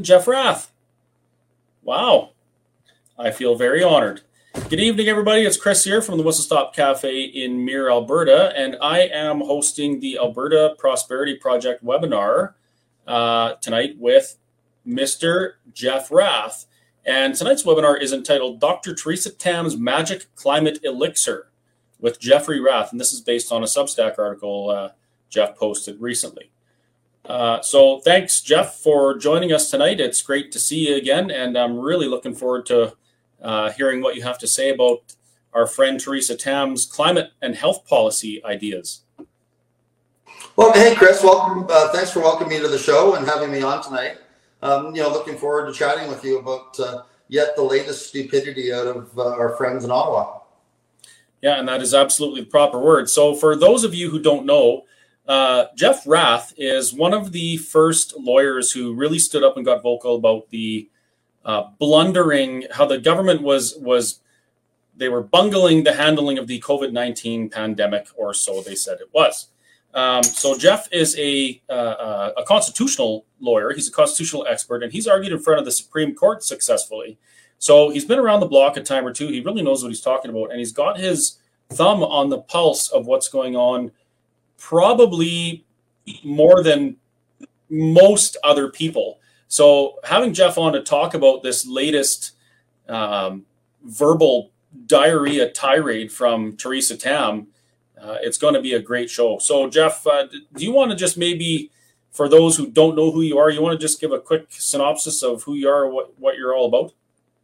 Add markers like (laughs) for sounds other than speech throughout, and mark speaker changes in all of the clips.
Speaker 1: And Jeff Rath. Wow. I feel very honored. Good evening, everybody. It's Chris here from the Whistle Stop Cafe in Mirror, Alberta, and I am hosting the Alberta Prosperity Project webinar uh, tonight with Mr. Jeff Rath. And tonight's webinar is entitled Dr. Theresa Tam's Magic Climate Elixir with Jeffrey Rath. And this is based on a Substack article uh, Jeff posted recently. Uh, so thanks, Jeff, for joining us tonight. It's great to see you again, and I'm really looking forward to uh, hearing what you have to say about our friend Theresa Tam's climate and health policy ideas.
Speaker 2: Well, hey, Chris, welcome. Uh, thanks for welcoming me to the show and having me on tonight. Um, you know, looking forward to chatting with you about uh, yet the latest stupidity out of uh, our friends in Ottawa.
Speaker 1: Yeah, and that is absolutely the proper word. So, for those of you who don't know, uh, Jeff Rath is one of the first lawyers who really stood up and got vocal about the uh, blundering, how the government was was they were bungling the handling of the COVID nineteen pandemic, or so they said it was. Um, so Jeff is a uh, uh, a constitutional lawyer. He's a constitutional expert, and he's argued in front of the Supreme Court successfully. So he's been around the block a time or two. He really knows what he's talking about, and he's got his thumb on the pulse of what's going on, probably more than most other people. So having Jeff on to talk about this latest um, verbal diarrhea tirade from Theresa Tam, uh, it's going to be a great show. So Jeff, uh, do you want to just maybe, for those who don't know who you are, you want to just give a quick synopsis of who you are, what what you're all about?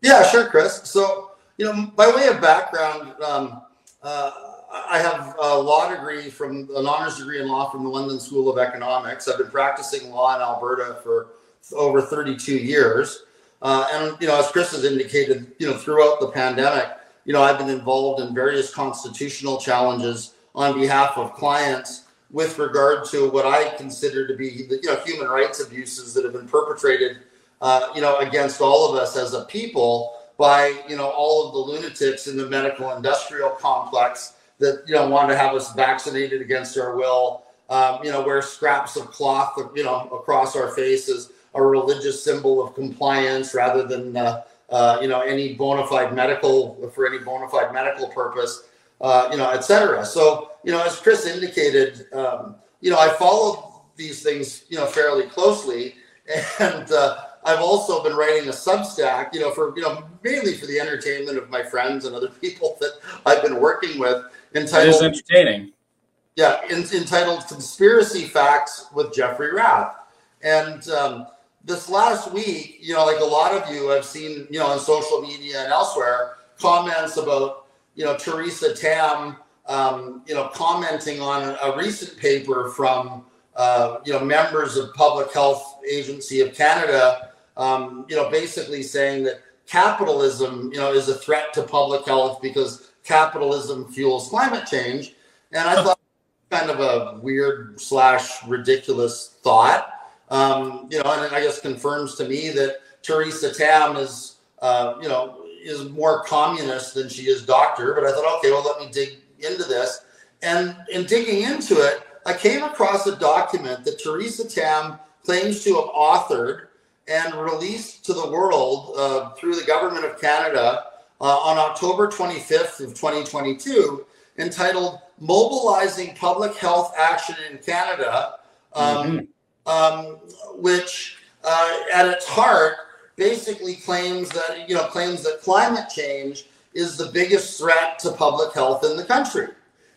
Speaker 2: Yeah, sure, Chris. So you know, by way of background, um, uh, I have a law degree from an honors degree in law from the London School of Economics. I've been practicing law in Alberta for over 32 years. Uh, and, you know, as Chris has indicated, you know, throughout the pandemic, you know, I've been involved in various constitutional challenges on behalf of clients with regard to what I consider to be the, you know, human rights abuses that have been perpetrated, uh, you know, against all of us as a people by, you know, all of the lunatics in the medical industrial complex that, you know, want to have us vaccinated against our will, um, you know, wear scraps of cloth, you know, across our faces a religious symbol of compliance rather than uh, uh, you know any bona fide medical for any bona fide medical purpose, uh, you know, etc. So you know, as Chris indicated, um, you know, I follow these things you know fairly closely, and uh, I've also been writing a Substack, you know, for you know mainly for the entertainment of my friends and other people that I've been working with.
Speaker 1: Entitled, it is entertaining.
Speaker 2: Yeah, in, entitled "Conspiracy Facts with Jeffrey Rath," and um, this last week, you know, like a lot of you have seen, you know, on social media and elsewhere, comments about, you know, Theresa Tam, um, you know, commenting on a recent paper from, uh, you know, members of Public Health Agency of Canada, um, you know, basically saying that capitalism, you know, is a threat to public health because capitalism fuels climate change. And I thought kind of a weird slash ridiculous thought. Um, you know, and I guess confirms to me that Theresa Tam is, uh, you know, is more communist than she is doctor. But I thought, okay, well, let me dig into this. And in digging into it, I came across a document that Theresa Tam claims to have authored and released to the world uh, through the government of Canada uh, on October 25th of 2022, entitled "Mobilizing Public Health Action in Canada." Um, mm-hmm um, which uh, at its heart basically claims that you know claims that climate change is the biggest threat to public health in the country.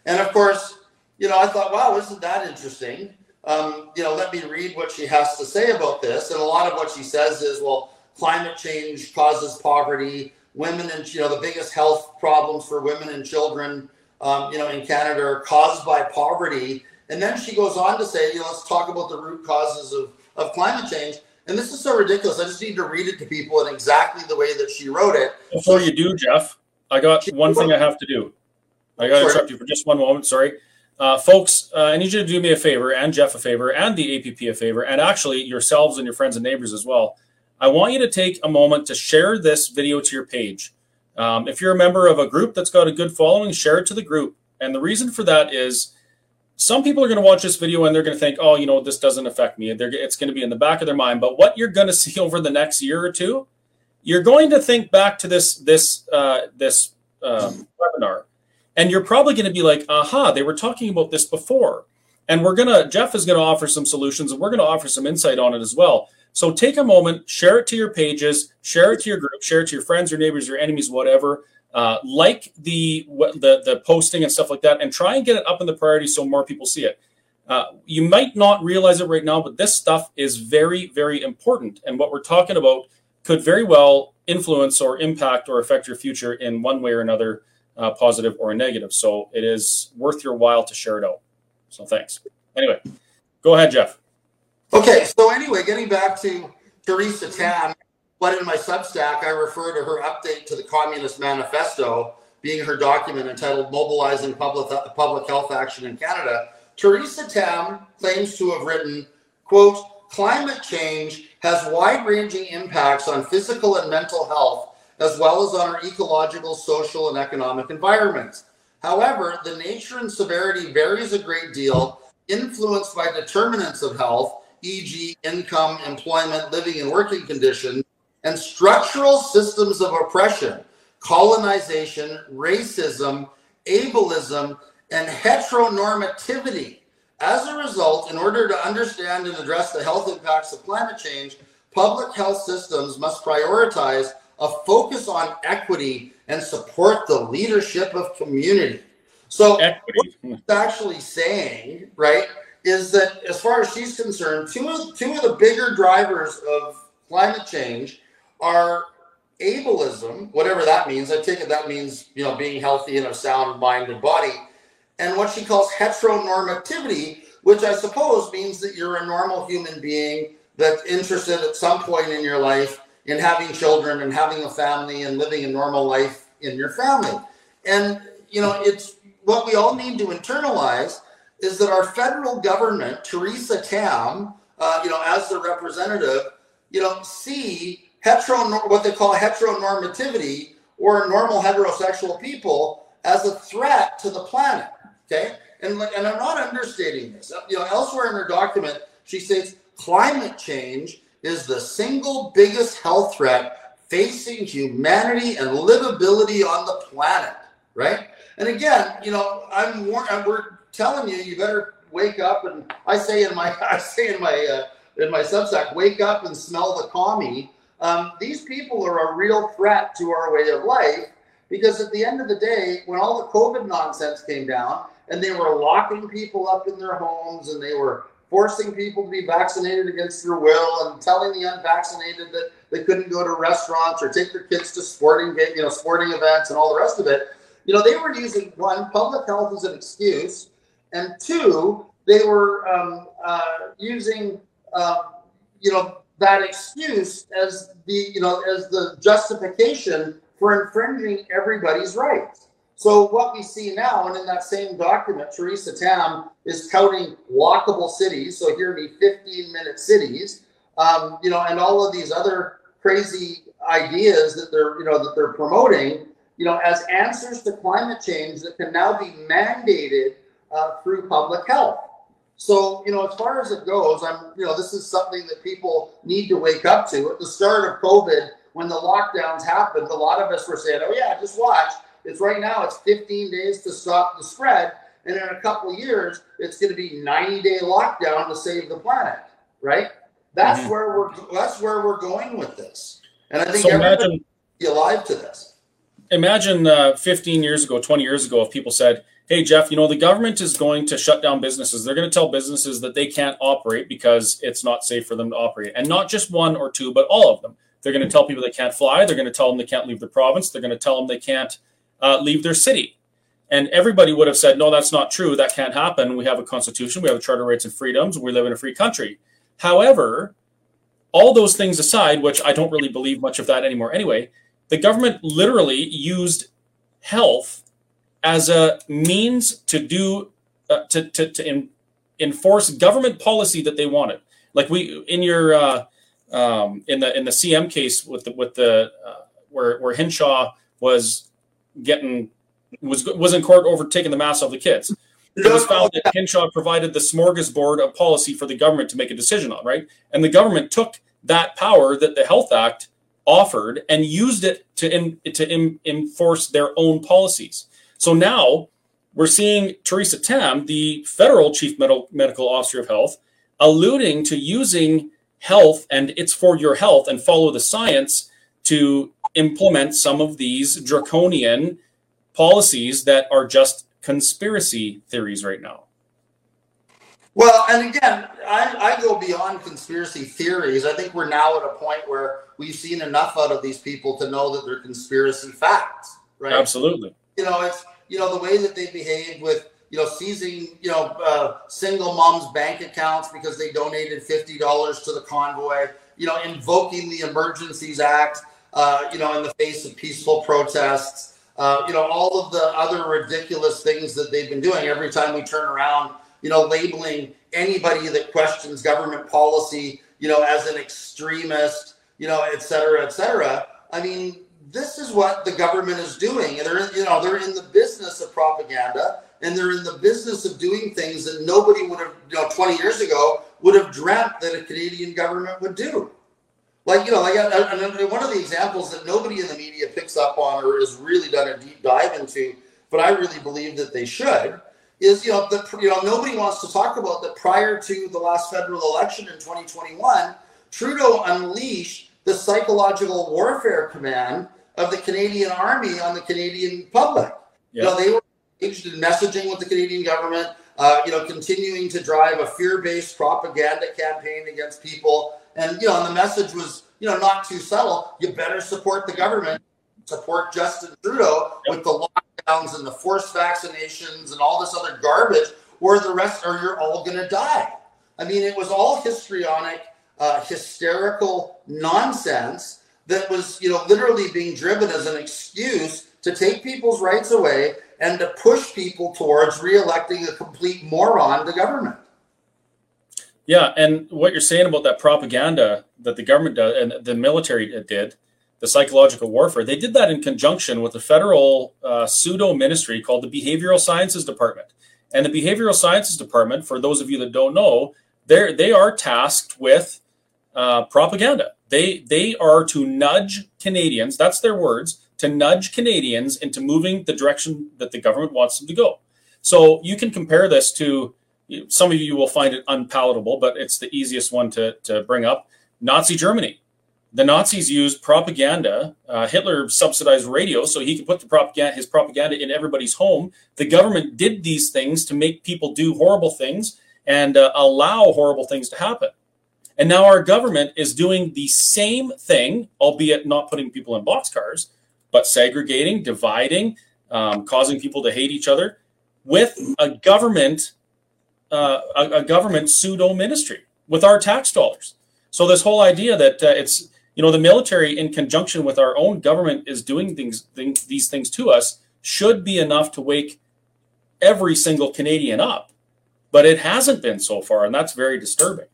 Speaker 2: And of course, you know, I thought, wow, isn't that interesting? Um, you know, let me read what she has to say about this. And a lot of what she says is, well, climate change causes poverty. Women and you know the biggest health problems for women and children, um, you know, in Canada are caused by poverty. And then she goes on to say, you know, let's talk about the root causes of, of climate change. And this is so ridiculous. I just need to read it to people in exactly the way that she wrote it.
Speaker 1: Before you do, Jeff, I got one thing I have to do. I got to interrupt you for just one moment. Sorry. Uh, folks, uh, I need you to do me a favor and Jeff a favor and the APP a favor, and actually yourselves and your friends and neighbors as well. I want you to take a moment to share this video to your page. Um, if you're a member of a group that's got a good following, share it to the group. And the reason for that is some people are going to watch this video and they're going to think, oh, you know, this doesn't affect me. They're, it's going to be in the back of their mind. But what you're going (laughs) to see over the next year or two, you're going to think back to this this uh, this um, webinar, and you're probably going to be like, aha, they were talking about this before. And we're gonna Jeff is going to offer some solutions, and we're going to offer some insight on it as well. So take a moment, share it to your pages, share it to your group, share it to your friends, your neighbors, your enemies, whatever uh, like the, the the posting and stuff like that, and try and get it up in the priority so more people see it. Uh, you might not realize it right now, but this stuff is very, very important, and what we're talking about could very well influence or impact or affect your future in one way or another, uh, positive or negative. So it is worth your while to share it out. So thanks. Anyway, go ahead, Jeff.
Speaker 2: Okay. So anyway, getting back to Theresa mm-hmm. Tam but in my Substack, I refer to her update to the Communist Manifesto, being her document entitled Mobilizing Public, Public Health Action in Canada. Theresa Tam claims to have written, quote, climate change has wide-ranging impacts on physical and mental health, as well as on our ecological, social, and economic environments. However, the nature and severity varies a great deal, influenced by determinants of health, e.g., income, employment, living, and working conditions, and structural systems of oppression, colonization, racism, ableism, and heteronormativity. As a result, in order to understand and address the health impacts of climate change, public health systems must prioritize a focus on equity and support the leadership of community. So, equity. what she's actually saying, right, is that as far as she's concerned, two of, two of the bigger drivers of climate change are ableism, whatever that means. I take it that means, you know, being healthy and of sound mind and body, and what she calls heteronormativity, which I suppose means that you're a normal human being that's interested at some point in your life in having children and having a family and living a normal life in your family. And, you know, it's what we all need to internalize is that our federal government, Theresa Tam, uh, you know, as the representative, you know, see hetero what they call heteronormativity or normal heterosexual people as a threat to the planet. Okay, and and I'm not understating this. You know, elsewhere in her document, she states climate change is the single biggest health threat facing humanity and livability on the planet. Right, and again, you know, I'm we're telling you, you better wake up and I say in my (laughs) I say in my uh, in my Substack, wake up and smell the commie. Um, these people are a real threat to our way of life because at the end of the day, when all the COVID nonsense came down and they were locking people up in their homes and they were forcing people to be vaccinated against their will and telling the unvaccinated that they couldn't go to restaurants or take their kids to sporting you know sporting events and all the rest of it you know they were using one public health as an excuse and two they were um, uh, using uh, you know that excuse as the you know as the justification for infringing everybody's rights. So what we see now, and in that same document, Theresa Tam is touting walkable cities. So here be 15-minute cities, um, you know, and all of these other crazy ideas that they're you know that they're promoting, you know, as answers to climate change that can now be mandated uh, through public health. So, you know, as far as it goes, I'm, you know, this is something that people need to wake up to. At the start of COVID, when the lockdowns happened, a lot of us were saying, oh, yeah, just watch. It's right now, it's 15 days to stop the spread. And in a couple of years, it's going to be 90 day lockdown to save the planet, right? That's mm-hmm. where we're that's where we're going with this. And I think so imagine, be alive to this.
Speaker 1: Imagine uh, 15 years ago, 20 years ago, if people said, hey jeff you know the government is going to shut down businesses. They're going to tell businesses that they can't operate because it's not safe for them to operate. And not just one or two but all of them. They're going to tell people they can't fly. They're going to tell them they can't leave the province. They're going to tell them they can't uh, leave their city. And everybody would have said no that's not true. That can't happen. We have a constitution. We have a charter of rights and freedoms. We live in a free country. However all those things aside which i don't really believe much of that anymore. Anyway the government literally used health as a means to do uh, to to, to in, enforce government policy that they wanted. Like we in your uh, um, in the in the CM case with the with the uh, where where Hinshaw was getting was was in court over taking the mass of the kids. It was found that Hinshaw provided the smorgasbord of policy for the government to make a decision on, right? And the government took that power that the Health Act offered and used it to in, to in, enforce their own policies. So now we're seeing Theresa Tam, the federal chief medical, medical officer of health, alluding to using health and it's for your health and follow the science to implement some of these draconian policies that are just conspiracy theories right now.
Speaker 2: Well, and again, I, I, go beyond conspiracy theories. I think we're now at a point where we've seen enough out of these people to know that they're conspiracy facts, right?
Speaker 1: Absolutely.
Speaker 2: You know, it's you know the way that they behave with you know seizing you know uh, single moms' bank accounts because they donated fifty dollars to the convoy. You know, invoking the Emergencies Act. Uh, you know, in the face of peaceful protests. Uh, you know, all of the other ridiculous things that they've been doing. Every time we turn around, you know, labeling anybody that questions government policy, you know, as an extremist, you know, et cetera, et cetera. I mean, this is what the government is doing. And they're, you know, they're in the business of propaganda and they're in the business of doing things that nobody would have, you know, 20 years ago would have dreamt that a Canadian government would do. Like, you know, like and one of the examples that nobody in the media picks up on or has really done a deep dive into, but I really believe that they should, is you know the you know nobody wants to talk about that prior to the last federal election in 2021 trudeau unleashed the psychological warfare command of the canadian army on the canadian public yeah. you know they were engaged in messaging with the canadian government uh, you know continuing to drive a fear-based propaganda campaign against people and you know and the message was you know not too subtle you better support the government support justin trudeau yep. with the lockdowns and the forced vaccinations and all this other garbage, or the rest, or you're all going to die. I mean, it was all histrionic, uh, hysterical nonsense that was, you know, literally being driven as an excuse to take people's rights away and to push people towards reelecting a complete moron to government.
Speaker 1: Yeah, and what you're saying about that propaganda that the government does and the military did the psychological warfare. They did that in conjunction with a federal uh, pseudo ministry called the Behavioral Sciences Department. And the Behavioral Sciences Department, for those of you that don't know, they they are tasked with uh, propaganda. They they are to nudge Canadians. That's their words to nudge Canadians into moving the direction that the government wants them to go. So you can compare this to some of you will find it unpalatable, but it's the easiest one to, to bring up. Nazi Germany the Nazis used propaganda. Uh, Hitler subsidized radio so he could put the propaganda, his propaganda in everybody's home. The government did these things to make people do horrible things and uh, allow horrible things to happen. And now our government is doing the same thing, albeit not putting people in boxcars, but segregating, dividing, um, causing people to hate each other with a government, uh, a, a government pseudo ministry with our tax dollars. So this whole idea that uh, it's you know the military in conjunction with our own government is doing things, things these things to us should be enough to wake every single canadian up but it hasn't been so far and that's very disturbing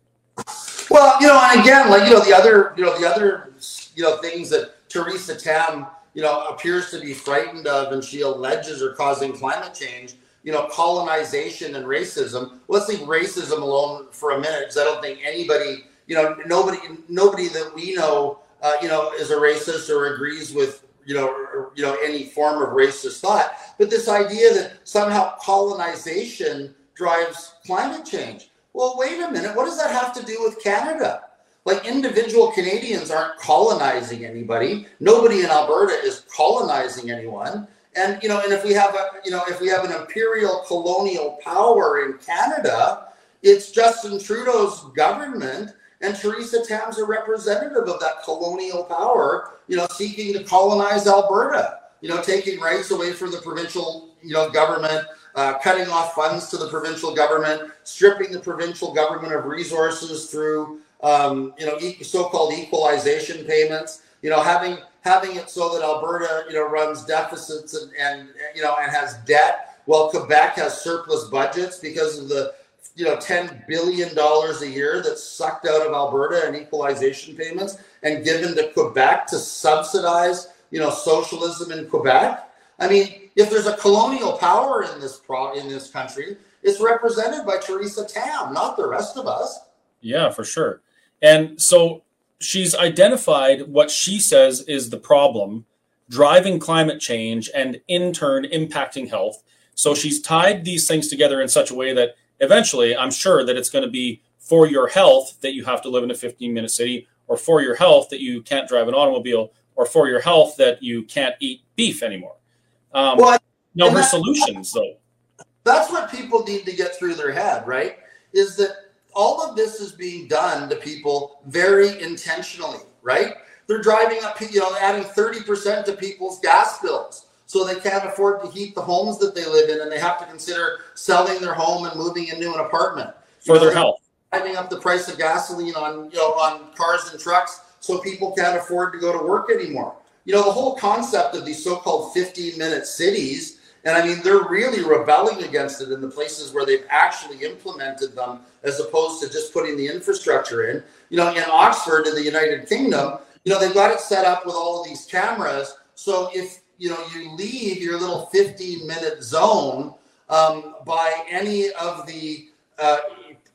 Speaker 2: well you know and again like you know the other you know the other you know things that theresa tam you know appears to be frightened of and she alleges are causing climate change you know colonization and racism let's leave racism alone for a minute because i don't think anybody you know, nobody nobody that we know, uh, you know, is a racist or agrees with you know, or, you know, any form of racist thought. But this idea that somehow colonization drives climate change. Well, wait a minute. What does that have to do with Canada? Like individual Canadians aren't colonizing anybody. Nobody in Alberta is colonizing anyone. And you know, and if we have a, you know, if we have an imperial colonial power in Canada, it's Justin Trudeau's government and Theresa Tam's a representative of that colonial power, you know, seeking to colonize Alberta, you know, taking rights away from the provincial, you know, government, uh, cutting off funds to the provincial government, stripping the provincial government of resources through, um, you know, so-called equalization payments, you know, having having it so that Alberta, you know, runs deficits and, and you know, and has debt, while Quebec has surplus budgets because of the you know, $10 billion a year that's sucked out of Alberta and equalization payments and given to Quebec to subsidize, you know, socialism in Quebec. I mean, if there's a colonial power in this pro- in this country, it's represented by Theresa Tam, not the rest of us.
Speaker 1: Yeah, for sure. And so she's identified what she says is the problem driving climate change and in turn impacting health. So she's tied these things together in such a way that eventually I'm sure that it's going to be for your health that you have to live in a 15 minute city or for your health that you can't drive an automobile or for your health that you can't eat beef anymore. Um, well, no, her solutions though.
Speaker 2: That's what people need to get through their head, right? Is that all of this is being done to people very intentionally, right? They're driving up, you know, adding 30% to people's gas bills so they can't afford to heat the homes that they live in and they have to consider selling their home and moving into an apartment.
Speaker 1: For you know, their health.
Speaker 2: Driving up the price of gasoline on, you know, on cars and trucks so people can't afford to go to work anymore. You know, the whole concept of these so-called 15 minute cities and I mean, they're really rebelling against it in the places where they've actually implemented them as opposed to just putting the infrastructure in. You know, in Oxford in the United Kingdom, you know, they've got it set up with all of these cameras. So if, you know, you leave your little 15 minute zone um, by any of the uh,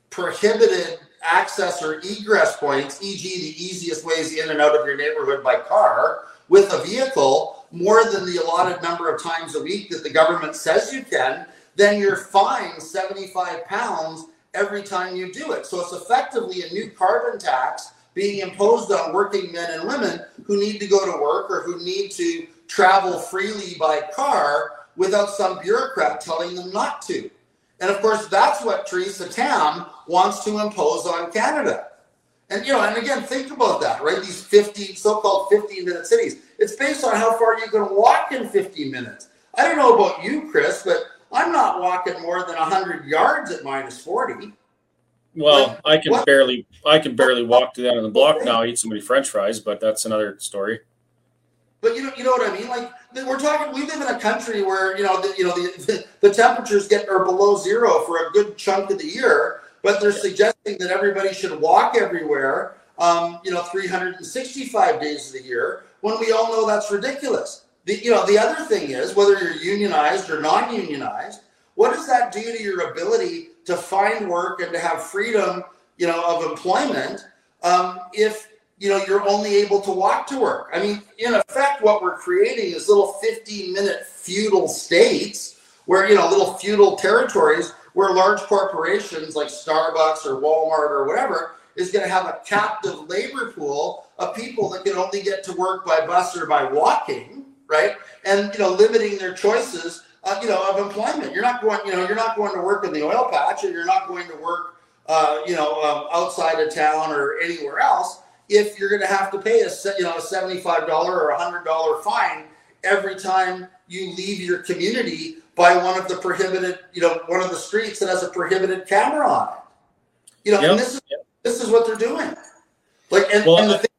Speaker 2: prohibited access or egress points, e.g., the easiest ways in and out of your neighborhood by car with a vehicle, more than the allotted number of times a week that the government says you can, then you're fined 75 pounds every time you do it. So it's effectively a new carbon tax being imposed on working men and women who need to go to work or who need to travel freely by car without some bureaucrat telling them not to. And of course, that's what Theresa Tam wants to impose on Canada. And you know, and again, think about that, right? These 50 so-called 15 minute cities. It's based on how far you can walk in 15 minutes. I don't know about you, Chris, but I'm not walking more than 100 yards at minus 40.
Speaker 1: Well, like, I can what? barely I can barely walk to the end of the block now, I eat so many French fries, but that's another story.
Speaker 2: But you know, you know what I mean. Like we're talking, we live in a country where you know, the, you know, the, (laughs) the temperatures get are below zero for a good chunk of the year, but they're suggesting that everybody should walk everywhere, um, you know, 365 days of the year, when we all know that's ridiculous. The, you know, the other thing is whether you're unionized or non-unionized, what does that do to your ability to find work and to have freedom, you know, of employment um, if you know you're only able to walk to work? I mean, in effect, what we're creating is little 15-minute feudal states where you know little feudal territories where large corporations like Starbucks or Walmart or whatever is going to have a captive labor pool of people that can only get to work by bus or by walking, right? And you know, limiting their choices, uh, you know, of employment. You're not going, you know, you're not going to work in the oil patch, and you're not going to work, uh, you know, um, outside of town or anywhere else if you're going to have to pay a you know a seventy-five dollar or a hundred dollar fine every time you leave your community by one of the prohibited, you know, one of the streets that has a prohibited camera on it. You know, yep. and this is yep. this is what they're doing. Like, and, well, and the, thing,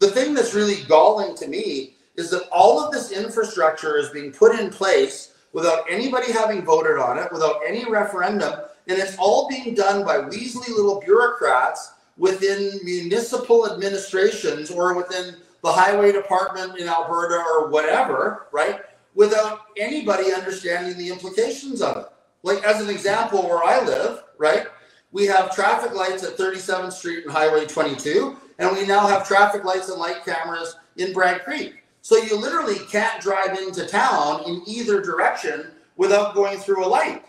Speaker 2: the thing that's really galling to me is that all of this infrastructure is being put in place without anybody having voted on it, without any referendum, and it's all being done by weaselly little bureaucrats within municipal administrations or within the highway department in Alberta or whatever, right? Without anybody understanding the implications of it. Like, as an example, where I live, right, we have traffic lights at 37th Street and Highway 22, and we now have traffic lights and light cameras in Bragg Creek. So you literally can't drive into town in either direction without going through a light.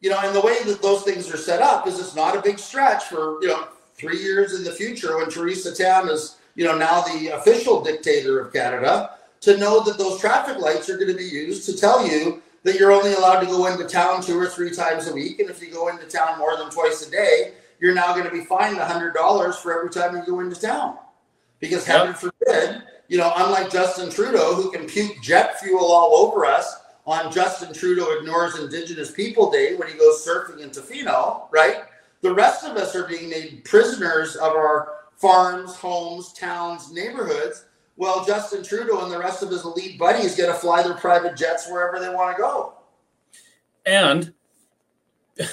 Speaker 2: You know, and the way that those things are set up is it's not a big stretch for, you know, three years in the future when Theresa Tam is, you know, now the official dictator of Canada to know that those traffic lights are going to be used to tell you that you're only allowed to go into town two or three times a week. And if you go into town more than twice a day, you're now going to be fined $100 for every time you go into town. Because heaven forbid, you know, unlike Justin Trudeau, who can puke jet fuel all over us on Justin Trudeau ignores Indigenous People Day when he goes surfing in Tofino, right? The rest of us are being made prisoners of our farms, homes, towns, neighborhoods well, Justin Trudeau and the rest of his elite buddies get to fly their private jets wherever they want to go.
Speaker 1: And (laughs)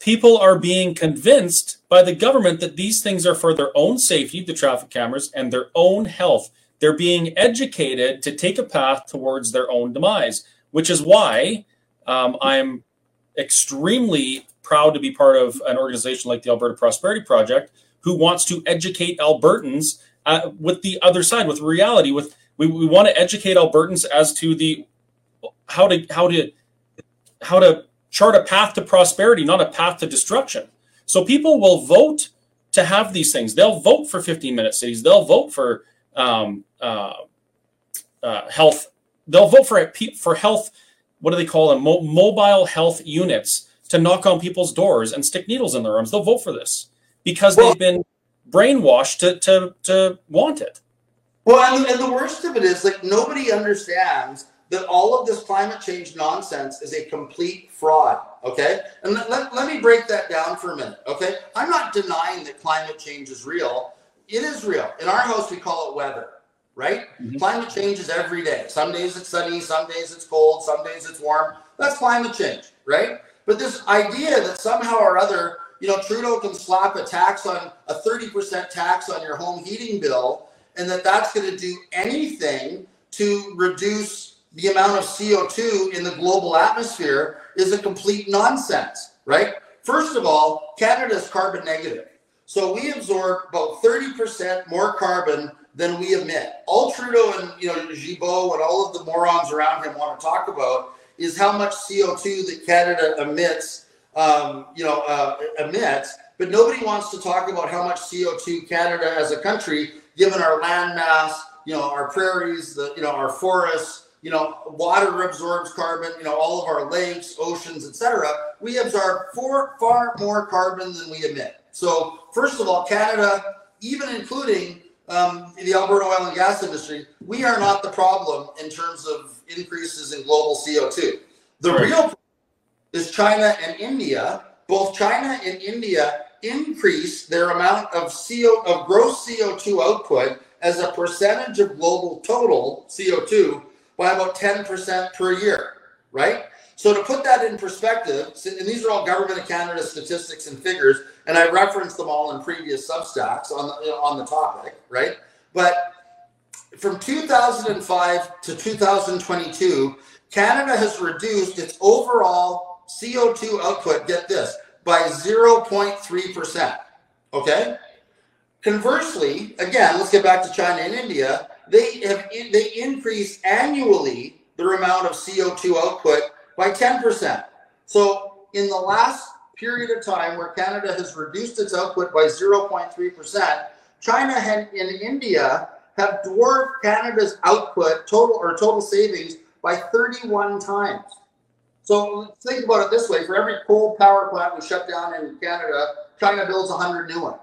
Speaker 1: people are being convinced by the government that these things are for their own safety, the traffic cameras, and their own health. They're being educated to take a path towards their own demise, which is why um, I'm extremely proud to be part of an organization like the Alberta Prosperity Project, who wants to educate Albertans uh, with the other side, with reality. With we, we want to educate Albertans as to the how to how to how to chart a path to prosperity, not a path to destruction. So people will vote to have these things. They'll vote for 15 minute cities. They'll vote for um, uh, uh, health. They'll vote for for health. What do they call them? Mo- mobile health units to knock on people's doors and stick needles in their arms. They'll vote for this because well, they've been brainwashed to, to, to want it.
Speaker 2: Well, and, and the worst of it is like nobody understands that all of this climate change nonsense is a complete fraud. Okay. And let, let, let, me break that down for a minute. Okay. I'm not denying that climate change is real. It is real. In our house, we call it weather, right? Mm-hmm. Climate changes every day. Some days it's sunny, some days it's cold, some days it's warm. That's climate change, right? But this idea that somehow or other, you know, Trudeau can slap a tax on a 30% tax on your home heating bill and that that's going to do anything to reduce the amount of CO2 in the global atmosphere is a complete nonsense, right? First of all, Canada is carbon negative. So we absorb about 30% more carbon than we emit. All Trudeau and you know Guilbeault and all of the morons around him want to talk about is how much CO2 that Canada emits, um, you know, uh, emits. But nobody wants to talk about how much CO2 Canada as a country, given our land mass, you know, our prairies, the you know our forests, you know, water absorbs carbon, you know, all of our lakes, oceans, etc. We absorb far far more carbon than we emit. So first of all, Canada, even including um, the Alberta oil and gas industry, we are not the problem in terms of increases in global CO2. The right. real problem is China and India. Both China and India increase their amount of CO of gross CO2 output as a percentage of global total CO2 by about 10% per year, right? So to put that in perspective, and these are all Government of Canada statistics and figures, and I referenced them all in previous substacks on the, on the topic, right? But from 2005 to 2022, Canada has reduced its overall CO2 output, get this, by 0.3%. Okay? Conversely, again, let's get back to China and India. They have they increase annually their amount of CO2 output by 10%. So in the last period of time where Canada has reduced its output by 0.3%, China and India have dwarfed Canada's output total or total savings by 31 times. So think about it this way: for every coal power plant we shut down in Canada, China builds 100 new ones.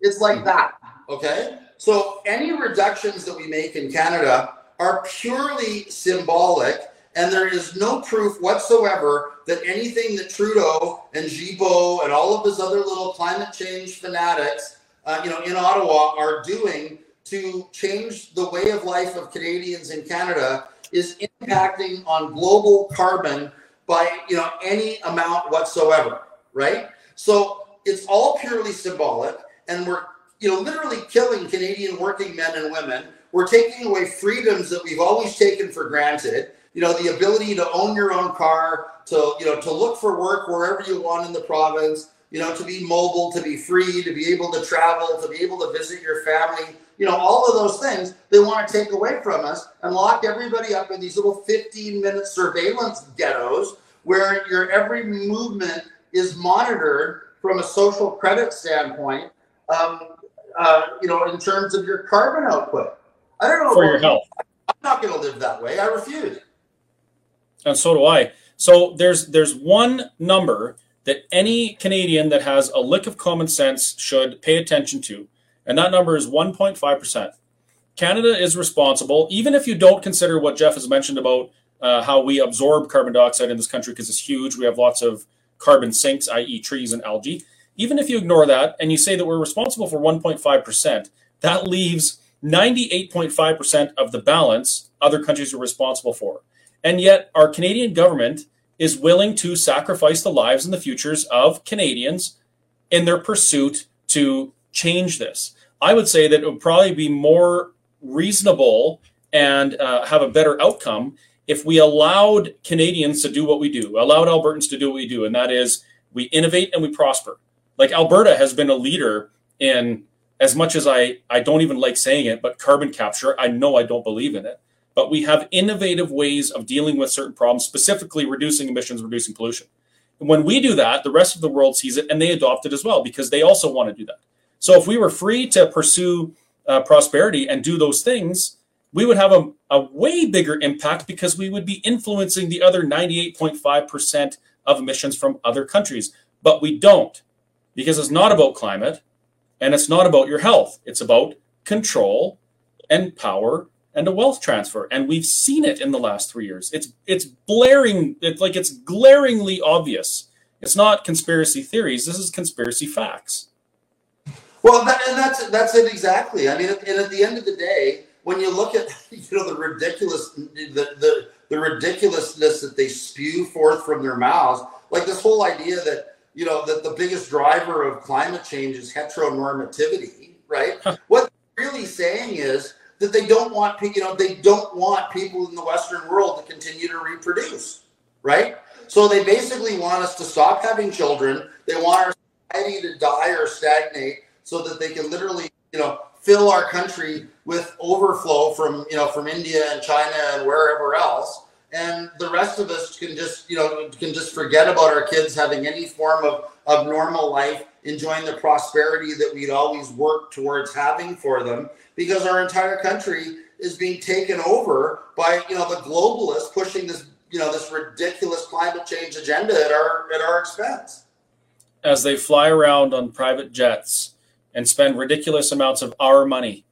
Speaker 2: It's like hmm. that. Okay. So any reductions that we make in Canada are purely symbolic, and there is no proof whatsoever that anything that Trudeau and Guilbeault and all of his other little climate change fanatics, uh, you know, in Ottawa are doing to change the way of life of Canadians in Canada is impacting on global carbon by you know any amount whatsoever, right? So it's all purely symbolic, and we're you know literally killing Canadian working men and women. We're taking away freedoms that we've always taken for granted. You know, the ability to own your own car, to you know, to look for work wherever you want in the province, you know, to be mobile, to be free, to be able to travel, to be able to visit your family, you know, all of those things they want to take away from us and lock everybody up in these little 15 minute surveillance ghettos where your every movement is monitored from a social credit standpoint, um, uh, you know, in terms of your carbon output. I don't know.
Speaker 1: For your health.
Speaker 2: I'm not going to live that way. I refuse.
Speaker 1: And so do I. So there's there's one number that any Canadian that has a lick of common sense should pay attention to and that number is 1.5%. Canada is responsible, even if you don't consider what Jeff has mentioned about uh, how we absorb carbon dioxide in this country because it's huge. We have lots of carbon sinks, i.e., trees and algae. Even if you ignore that and you say that we're responsible for 1.5%, that leaves 98.5% of the balance other countries are responsible for. And yet, our Canadian government is willing to sacrifice the lives and the futures of Canadians in their pursuit to change this. I would say that it would probably be more reasonable and uh, have a better outcome if we allowed Canadians to do what we do, allowed Albertans to do what we do, and that is we innovate and we prosper. Like Alberta has been a leader in as much as I, I don't even like saying it, but carbon capture, I know I don't believe in it. But we have innovative ways of dealing with certain problems, specifically reducing emissions, reducing pollution. And when we do that, the rest of the world sees it and they adopt it as well because they also want to do that. So if we were free to pursue uh, prosperity and do those things, we would have a, a way bigger impact because we would be influencing the other 98.5% of emissions from other countries. But we don't because it's not about climate and it's not about your health. It's about control and power and a wealth transfer. And we've seen it in the last three years. It's it's blaring, it's like it's glaringly obvious. It's not conspiracy theories. This is conspiracy facts.
Speaker 2: Well, that, and that's that's it exactly. I mean, and at the end of the day, when you look at (laughs) you know the ridiculous the the, the ridiculousness that they spew forth from their mouths, like this whole idea that you know that the biggest driver of climate change is heteronormativity, right? what they're really saying is that they don't want you know they don't want people in the Western world to continue to reproduce, right? So they basically want us to stop having children. They want our society to die or stagnate so that they can literally, you know, fill our country with overflow from, you know, from India and China and wherever else. And the rest of us can just, you know, can just forget about our kids having any form of, of normal life, enjoying the prosperity that we'd always worked towards having for them, because our entire country is being taken over by, you know, the globalists pushing this, you know, this ridiculous climate change agenda at our at our expense.
Speaker 1: As they fly around on private jets and spend ridiculous amounts of our money.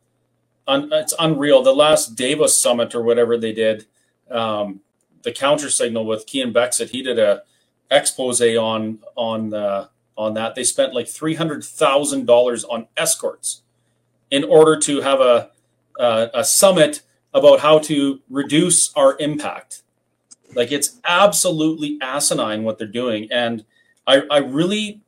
Speaker 1: Un- it's unreal. The last Davos summit or whatever they did, um, the counter signal with Keean Bexte, he did a expose on on uh, on that. They spent like three hundred thousand dollars on escorts in order to have a uh, a summit about how to reduce our impact. Like it's absolutely asinine what they're doing, and I, I really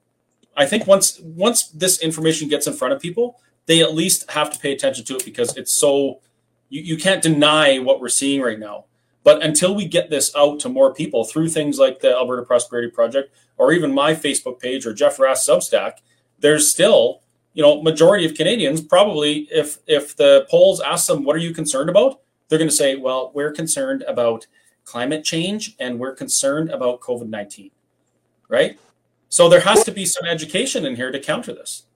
Speaker 1: I think once once this information gets in front of people, they at least have to pay attention to it because it's so you, you can't deny what we're seeing right now. But until we get this out to more people through things like the Alberta Prosperity Project or even my Facebook page or Jeff Rath's Substack, there's still, you know, majority of Canadians probably if if the polls ask them what are you concerned about, they're going to say, well, we're concerned about climate change and we're concerned about COVID-19. Right? So there has to be some education in here to counter this.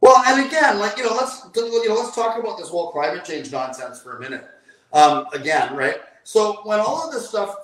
Speaker 2: Well, and again, like you know, let's you know, let's talk about this whole climate change nonsense for a minute. Um, again, right? So when all of this stuff,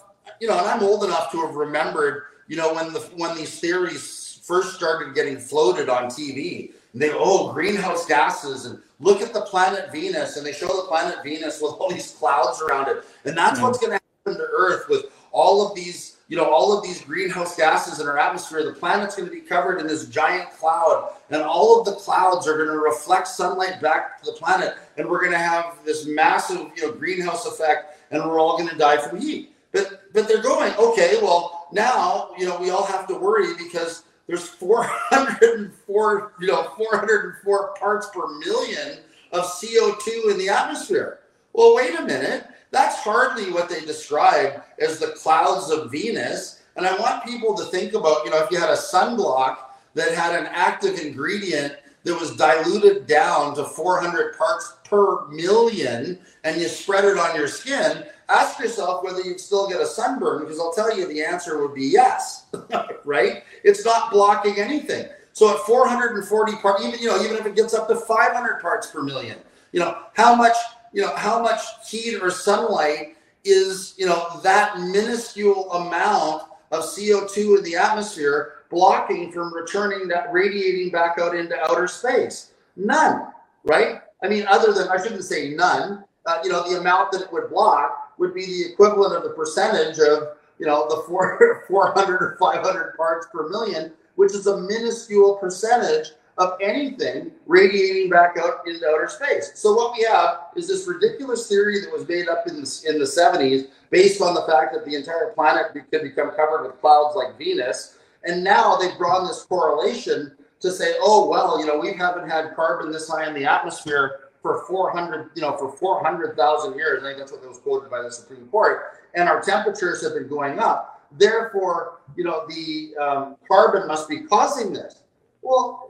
Speaker 2: you know, and I'm old enough to have remembered, you know, when the when these theories first started getting floated on TV, and they oh greenhouse gases and look at the planet Venus, and they show the planet Venus with all these clouds around it, and that's mm-hmm. what's going to happen to Earth with all of these you know, all of these greenhouse gases in our atmosphere, the planet's going to be covered in this giant cloud, and all of the clouds are going to reflect sunlight back to the planet, and we're going to have this massive, you know, greenhouse effect, and we're all going to die from heat. But but they're going, okay, well, now, you know, we all have to worry because there's 404, you know, 404 parts per million of CO2 in the atmosphere. Well, wait a minute that's hardly what they describe as the clouds of Venus. And I want people to think about, you know, if you had a sunblock that had an active ingredient that was diluted down to 400 parts per million and you spread it on your skin, ask yourself whether you'd still get a sunburn because I'll tell you the answer would be yes, (laughs) right? It's not blocking anything. So at 440 parts, even you know, even if it gets up to 500 parts per million, you know, how much you know, how much heat or sunlight is, you know, that minuscule amount of CO2 in the atmosphere blocking from returning that radiating back out into outer space? None, right? I mean, other than, I shouldn't say none, uh, you know, the amount that it would block would be the equivalent of the percentage of, you know, the four, (laughs) 400 or 500 parts per million, which is a minuscule percentage of anything radiating back out into outer space. So what we have is this ridiculous theory that was made up in the, in the 70s based on the fact that the entire planet could become covered with clouds like Venus. And now they've drawn this correlation to say, oh, well, you know, we haven't had carbon this high in the atmosphere for for 400, you know, for 400,000 years. I think that's what was quoted by the Supreme Court. And our temperatures have been going up. Therefore, you know, the um, carbon must be causing this. Well,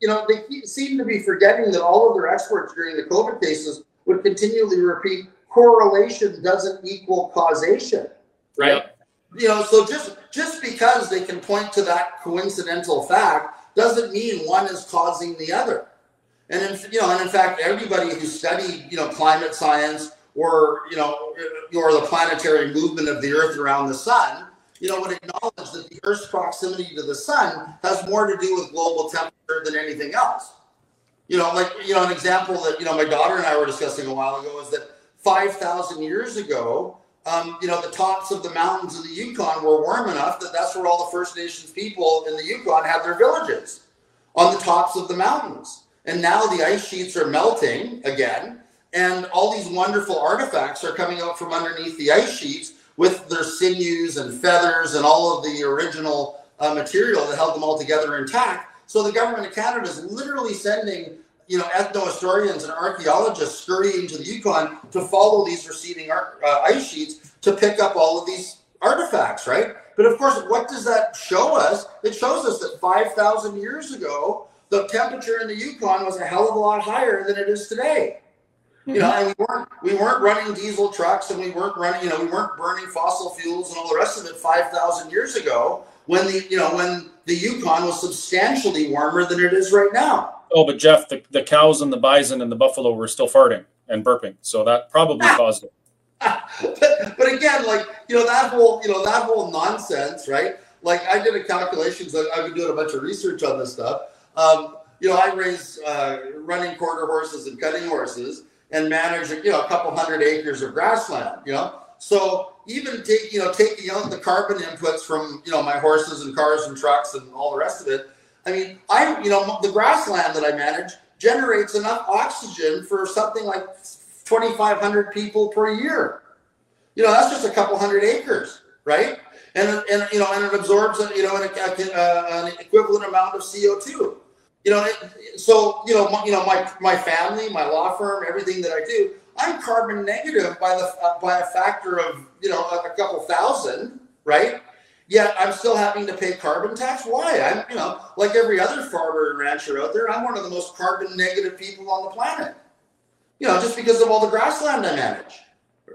Speaker 2: you know, they seem to be forgetting that all of their experts during the COVID cases would continually repeat correlation doesn't equal causation, right? You know, so just just because they can point to that coincidental fact doesn't mean one is causing the other. And in, you know, and in fact, everybody who studied you know climate science or you know or the planetary movement of the Earth around the sun, you know, would acknowledge that the Earth's proximity to the sun has more to do with global temperature than anything else. You know, like you know, an example that you know my daughter and I were discussing a while ago is that five thousand years ago, um, you know, the tops of the mountains of the Yukon were warm enough that that's where all the First Nations people in the Yukon had their villages on the tops of the mountains. And now the ice sheets are melting again, and all these wonderful artifacts are coming out from underneath the ice sheets with their sinews and feathers and all of the original uh, material that held them all together intact. So the government of Canada is literally sending, you know, ethnohistorians and archaeologists scurrying to the Yukon to follow these receding uh, ice sheets to pick up all of these artifacts, right? But of course, what does that show us? It shows us that 5,000 years ago, the temperature in the Yukon was a hell of a lot higher than it is today. You know, and we weren't we weren't running diesel trucks and we weren't running, you know, we weren't burning fossil fuels and all the rest of it 5,000 years ago when the, you know, when the Yukon was substantially warmer than it is right now.
Speaker 1: Oh, but Jeff, the, the cows and the bison and the buffalo were still farting and burping. So that probably caused it. (laughs)
Speaker 2: but, but again, like, you know, that whole, you know, that whole nonsense, right? Like I did a calculations, I've been doing a bunch of research on this stuff. Um, you know, I raise uh, running quarter horses and cutting horses and manage you know a couple hundred acres of grassland you know so even take you know taking out the carbon inputs from you know my horses and cars and trucks and all the rest of it. I mean i you know the grassland that i manage generates enough oxygen for something like 2500 people per year. You know that's just a couple hundred acres right? And and you know and it absorbs you know an, an equivalent amount of co2 you know, so you know, my, you know, my my family, my law firm, everything that I do, I'm carbon negative by the uh, by a factor of you know a, a, couple thousand, right? Yet I'm still having to pay carbon tax. Why? I'm you know like every other farmer and rancher out there, I'm one of the most carbon negative people on the planet. You know, just because of all the grassland I manage.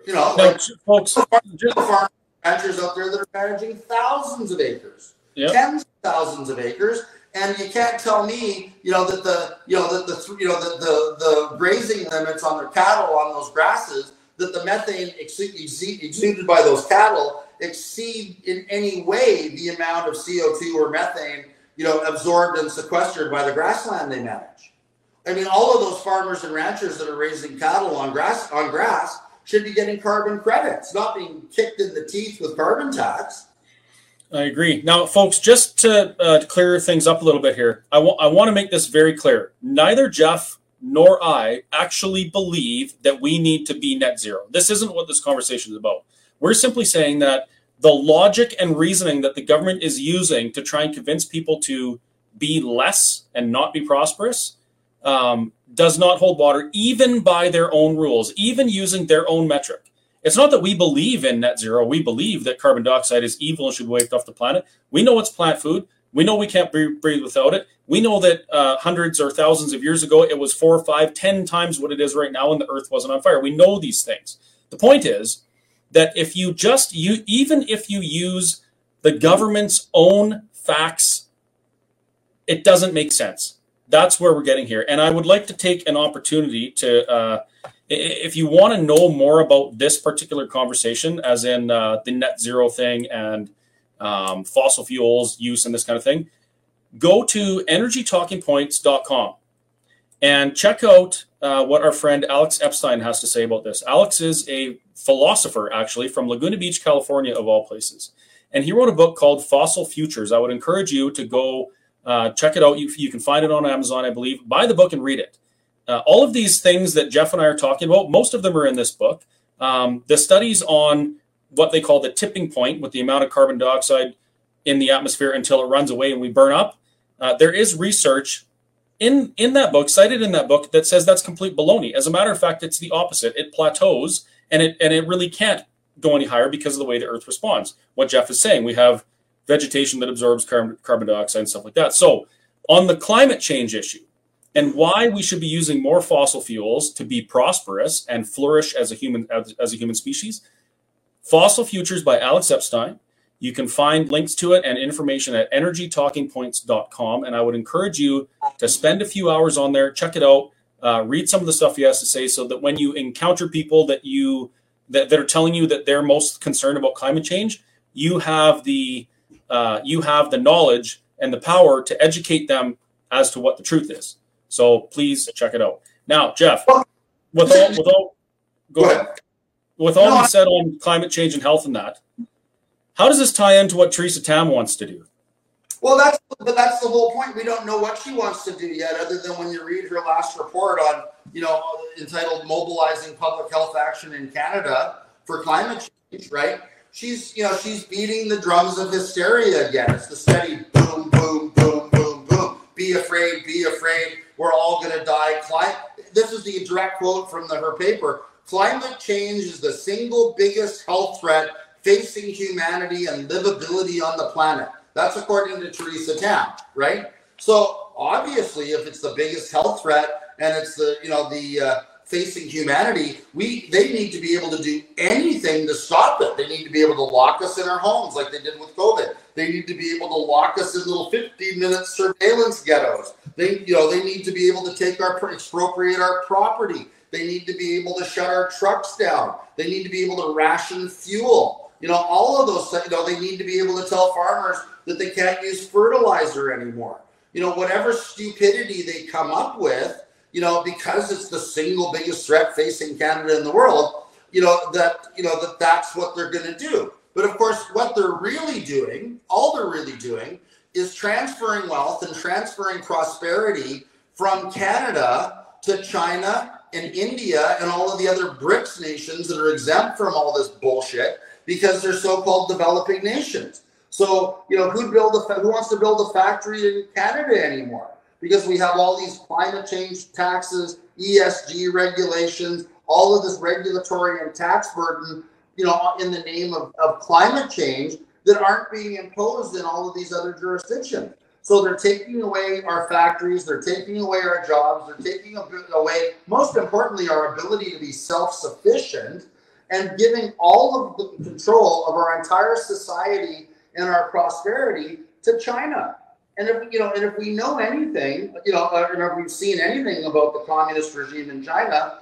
Speaker 2: You know, like folks, just farmers ranchers out there that are managing thousands of acres, yep. tens of thousands of acres and you can't tell me, you know, that the, you know, that the, you know, the, the, the grazing limits on their cattle on those grasses, that the methane exuded by those cattle exceed in any way the amount of CO2 or methane, you know, absorbed and sequestered by the grassland they manage. I mean, all of those farmers and ranchers that are raising cattle on grass on grass should be getting carbon credits, not being kicked in the teeth with carbon tax.
Speaker 1: I agree. Now, folks, just to, uh, to clear things up a little bit here, I, I want to make this very clear. Neither Jeff nor I actually believe that we need to be net zero. This isn't what this conversation is about. We're simply saying that the logic and reasoning that the government is using to try and convince people to be less and not be prosperous um, does not hold water, even by their own rules, even using their own metric. It's not that we believe in net zero. We believe that carbon dioxide is evil and should be wiped off the planet. We know it's plant food. We know we can't breathe without it. We know that uh, hundreds or thousands of years ago, it was four, five, ten times what it is right now, and the Earth wasn't on fire. We know these things. The point is that if you just you even if you use the government's own facts, it doesn't make sense. That's where we're getting here. And I would like to take an opportunity to uh, if you want to know more about this particular conversation, as in uh, the net zero thing and um, fossil fuels use and this kind of thing, go to energytalkingpoints.com and check out uh, what our friend Alex Epstein has to say about this. Alex is a philosopher, actually, from Laguna Beach, California, of all places. And he wrote a book called Fossil Futures. I would encourage you to go uh, check it out. You, you can find it on Amazon, I believe. Buy the book and read it. Uh, all of these things that Jeff and I are talking about, most of them are in this book. Um, the studies on what they call the tipping point with the amount of carbon dioxide in the atmosphere until it runs away and we burn up. Uh, there is research in in that book, cited in that book, that says that's complete baloney. As a matter of fact, it's the opposite. It plateaus and it and it really can't go any higher because of the way the Earth responds. What Jeff is saying, we have vegetation that absorbs carbon, carbon dioxide and stuff like that. So on the climate change issue and why we should be using more fossil fuels to be prosperous and flourish as a human as, as a human species, Fossil Futures by Alex Epstein. You can find links to it and information at energytalkingpoints.com. And I would encourage you to spend a few hours on there, check it out, uh, read some of the stuff he has to say, so that when you encounter people that you that, that are telling you that they're most concerned about climate change, you have the uh, you have the knowledge and the power to educate them as to what the truth is. So please check it out. Now, Jeff, with all, with all (laughs) go, ahead. With all no, you said on climate change and health and that, how does this tie into what Theresa Tam wants to do?
Speaker 2: Well, that's but that's the whole point. We don't know what she wants to do yet, other than when you read her last report on, you know, entitled "Mobilizing Public Health Action in Canada for Climate Change." Right? She's, you know, she's beating the drums of hysteria again. It's the steady boom, boom, boom, boom, boom. Be afraid, be afraid. We're all going to die. This is the direct quote from the, her paper. Climate change is the single biggest health threat facing humanity and livability on the planet. That's according to Theresa Tam, right? So obviously, if it's the biggest health threat and it's the you know the uh, facing humanity, we they need to be able to do anything to stop it. They need to be able to lock us in our homes like they did with COVID. They need to be able to lock us in little 15 minute surveillance ghettos. They you know they need to be able to take our expropriate our property. They need to be able to shut our trucks down. They need to be able to ration fuel. You know, all of those things, you know, they need to be able to tell farmers that they can't use fertilizer anymore. You know, whatever stupidity they come up with, you know, because it's the single biggest threat facing Canada in the world, you know, that, you know, that that's what they're going to do. But of course, what they're really doing, all they're really doing is transferring wealth and transferring prosperity from Canada to China and India and all of the other BRICS nations that are exempt from all this bullshit because they're so-called developing nations. So, you know, who build a who wants to build a factory in Canada anymore? Because we have all these climate change taxes, ESG regulations, all of this regulatory and tax burden, you know, in the name of, of climate change that aren't being imposed in all of these other jurisdictions. So they're taking away our factories, they're taking away our jobs, they're taking away, most importantly, our ability to be self sufficient and giving all of the control of our entire society and our prosperity to China. And if you know, and if we know anything, you know, uh, and if we've seen anything about the communist regime in China,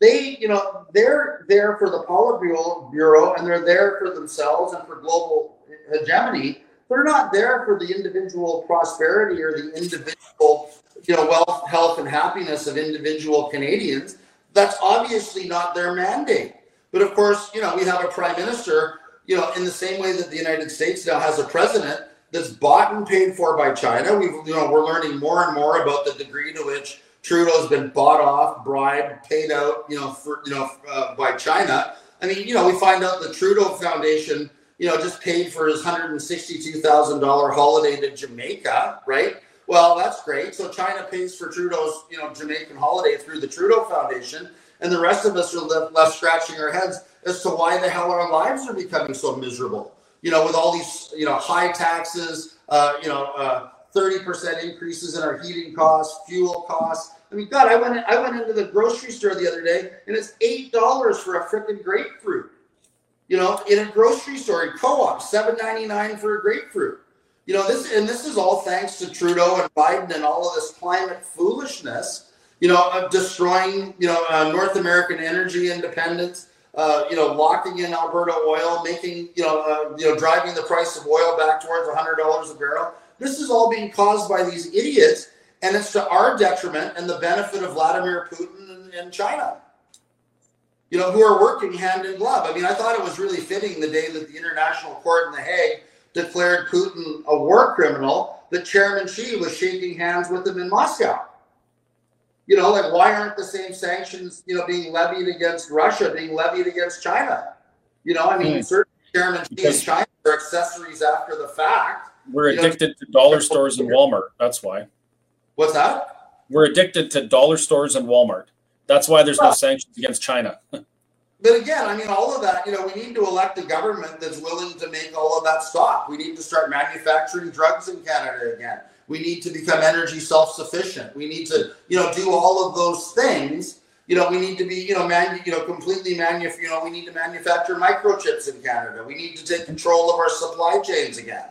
Speaker 2: they, you know, they're there for the Politburo and they're there for themselves and for global hegemony. They're not there for the individual prosperity or the individual, you know, wealth, health, and happiness of individual Canadians. That's obviously not their mandate. But of course, you know, we have a prime minister you know, in the same way that the United States now has a president that's bought and paid for by China. We've, you know, we're learning more and more about the degree to which Trudeau's been bought off, bribed, paid out, you know, for you know, uh, by China. I mean, you know, we find out the Trudeau Foundation, you know, just paid for his hundred and sixty-two thousand dollar holiday to Jamaica, right? Well, that's great. So China pays for Trudeau's, you know, Jamaican holiday through the Trudeau Foundation, and the rest of us are left, left scratching our heads as to why the hell our lives are becoming so miserable. You know, with all these, you know, high taxes, uh, you know, uh, 30% increases in our heating costs, fuel costs. I mean, God, I went in, I went into the grocery store the other day and it's eight dollars for a freaking grapefruit. You know, in a grocery store, in co-op, seven ninety nine for a grapefruit. You know, this and this is all thanks to Trudeau and Biden and all of this climate foolishness. You know, of destroying you know uh, North American energy independence uh, you know, locking in Alberta oil, making, you know, uh, you know, driving the price of oil back towards $100 a barrel. This is all being caused by these idiots, and it's to our detriment and the benefit of Vladimir Putin and, and China. You know, who are working hand in glove. I mean, I thought it was really fitting the day that the International Court in The Hague declared Putin a war criminal that Chairman Xi was shaking hands with him in Moscow. You know, like why aren't the same sanctions, you know, being levied against Russia being levied against China? You know, I mean, mm. certain Chairman Xi and China are accessories after the fact.
Speaker 1: We're addicted know? to dollar stores and (laughs) Walmart. That's why.
Speaker 2: What's that?
Speaker 1: We're addicted to dollar stores and Walmart. That's why there's no sanctions against China. (laughs)
Speaker 2: But again, I mean, all of that, you know, we need to elect a government that's willing to make all of that stop. We need to start manufacturing drugs in Canada again. We need to become energy self-sufficient. We need to, you know, do all of those things. You know, we need to be, you know, man, you know, completely manuf, you know, we need to manufacture microchips in Canada. We need to take control of our supply chains again.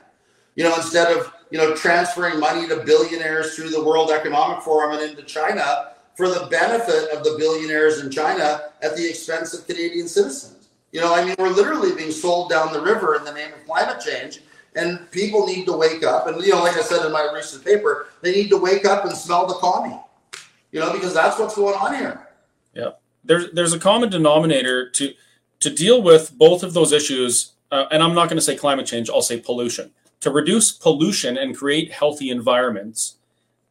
Speaker 2: You know, instead of, you know, transferring money to billionaires through the World Economic Forum and into China, for the benefit of the billionaires in China at the expense of Canadian citizens. You know, I mean, we're literally being sold down the river in the name of climate change, and people need to wake up. And, you know, like I said in my recent paper, they need to wake up and smell the commie, you know, because that's what's going on here.
Speaker 1: Yeah. There's, there's a common denominator to, to deal with both of those issues. Uh, and I'm not going to say climate change, I'll say pollution. To reduce pollution and create healthy environments,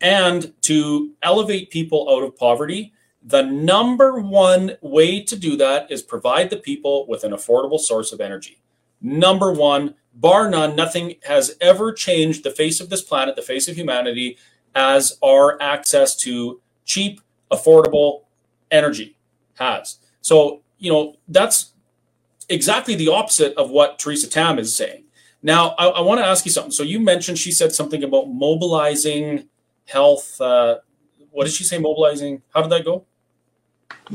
Speaker 1: and to elevate people out of poverty, the number one way to do that is provide the people with an affordable source of energy. Number one, bar none, nothing has ever changed the face of this planet, the face of humanity, as our access to cheap, affordable energy has. So, you know, that's exactly the opposite of what Theresa Tam is saying. Now, I, I want to ask you something. So, you mentioned she said something about mobilizing health. Uh, what did she say? Mobilizing. How did that go?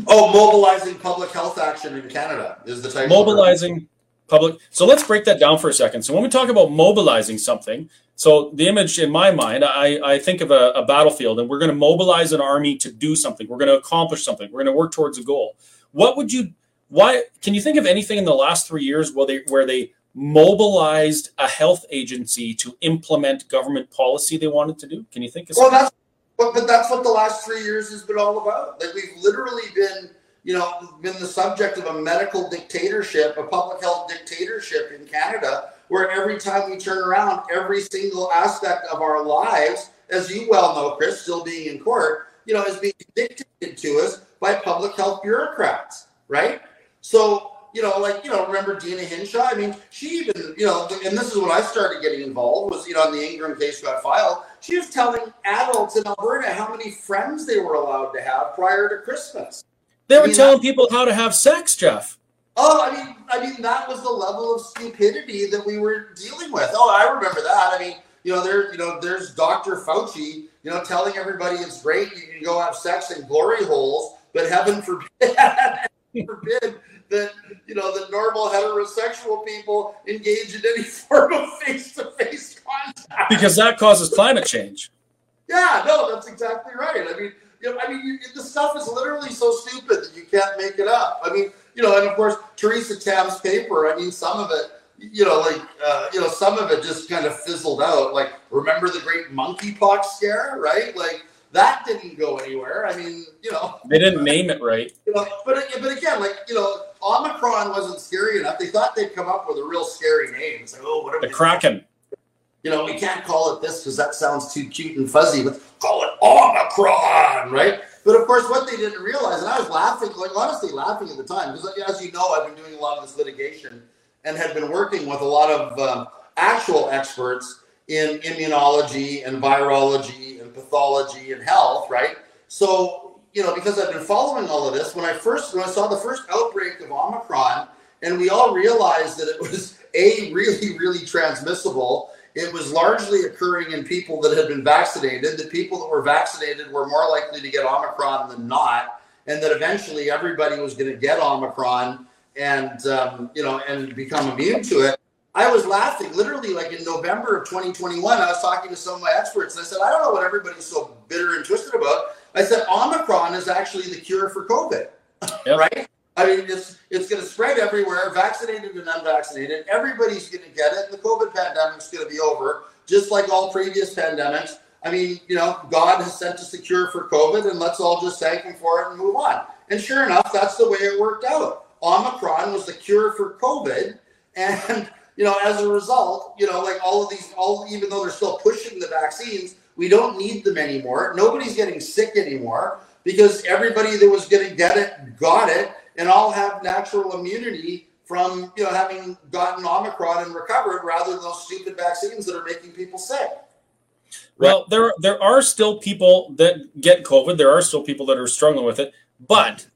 Speaker 2: Oh, mobilizing public health action in Canada is the title.
Speaker 1: Mobilizing public. So let's break that down for a second. So when we talk about mobilizing something, so the image in my mind, I, I think of a, a battlefield, and we're going to mobilize an army to do something. We're going to accomplish something. We're going to work towards a goal. What would you? Why can you think of anything in the last three years where they where they mobilized a health agency to implement government policy they wanted to do? Can you think of
Speaker 2: well, that's but, but that's what the last three years has been all about. Like we've literally been, you know, been the subject of a medical dictatorship, a public health dictatorship in Canada, where every time we turn around, every single aspect of our lives, as you well know, Chris, still being in court, you know, is being dictated to us by public health bureaucrats, right? So you know, like, you know, remember Deena Hinshaw? I mean, she even, you know, and this is when I started getting involved was, you know, the Ingram case got filed. She was telling adults in Alberta how many friends they were allowed to have prior to Christmas.
Speaker 1: They were I mean, telling that, people how to have sex, Jeff.
Speaker 2: Oh, I mean, I mean, that was the level of stupidity that we were dealing with. Oh, I remember that. I mean, you know, there, you know, there's Dr. Fauci, you know, telling everybody it's great you can go have sex in glory holes, but heaven forbid, (laughs) forbid that you know the normal heterosexual people engage in any (laughs) form of face-to-face contact
Speaker 1: because that causes climate change.
Speaker 2: Yeah, no, that's exactly right. I mean, you know, I mean, you, the stuff is literally so stupid that you can't make it up. I mean, you know, and of course, Theresa Tam's paper. I mean, some of it, you know, like uh, you know, some of it just kind of fizzled out. Like, remember the great monkeypox scare, right? Like that didn't go anywhere. I mean, you know,
Speaker 1: they didn't name it right.
Speaker 2: You know, but but again, like you know, Omicron wasn't scary enough. They thought they'd come up with a real scary name. It's like, oh, what
Speaker 1: the Kraken?
Speaker 2: You know, we can't call it this because that sounds too cute and fuzzy. But call it Omicron, right? But of course, what they didn't realize, and I was laughing, like honestly laughing at the time, because as you know, I've been doing a lot of this litigation and had been working with a lot of um, actual experts in immunology and virology pathology and health, right? So, you know, because I've been following all of this, when I first when I saw the first outbreak of Omicron, and we all realized that it was a really, really transmissible. It was largely occurring in people that had been vaccinated. The people that were vaccinated were more likely to get Omicron than not, and that eventually everybody was going to get Omicron and um, you know and become immune to it. I was laughing literally like in November of 2021. I was talking to some of my experts and I said, I don't know what everybody's so bitter and twisted about. I said, Omicron is actually the cure for COVID, yep. (laughs) right? I mean, it's it's going to spread everywhere, vaccinated and unvaccinated. Everybody's going to get it. And the COVID pandemic's going to be over, just like all previous pandemics. I mean, you know, God has sent us a cure for COVID, and let's all just thank Him for it and move on. And sure enough, that's the way it worked out. Omicron was the cure for COVID, and you know, as a result, you know, like all of these, all even though they're still pushing the vaccines, we don't need them anymore. Nobody's getting sick anymore because everybody that was going to get it got it, and all have natural immunity from you know having gotten Omicron and recovered, rather than those stupid vaccines that are making people sick.
Speaker 1: Well, there there are still people that get COVID. There are still people that are struggling with it, but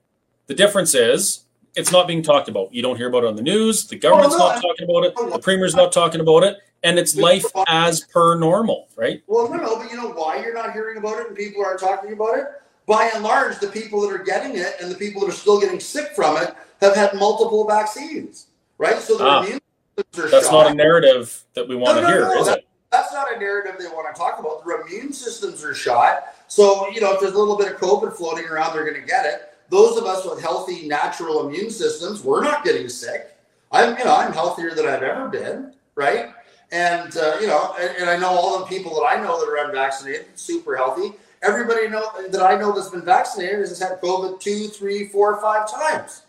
Speaker 1: the difference is it's not being talked about. You don't hear about it on the news. The government's
Speaker 2: no,
Speaker 1: not talking about it. The premier's not talking about it, and it's life as per normal, right?
Speaker 2: Well, no, no, but you know why you're not hearing about it and people aren't talking about it? By and large, the people that are getting it and the people that are still getting sick from it have had multiple vaccines, right? So their
Speaker 1: Ah,
Speaker 2: immune systems are
Speaker 1: That's
Speaker 2: shot.
Speaker 1: not a narrative that we want
Speaker 2: No,
Speaker 1: to hear, is
Speaker 2: that-
Speaker 1: it?
Speaker 2: That's not a narrative they want to talk about. Their immune systems are shot. So, you know, if there's a little bit of COVID floating around, they're going to get it. Those of us with healthy, natural immune systems, we're not getting sick. I'm, you know, I'm healthier than I've ever been, right? And, uh, you know, and, and I know all the people that I know that are unvaccinated, super healthy. Everybody know that I know that's been vaccinated has had COVID two, three, four, five times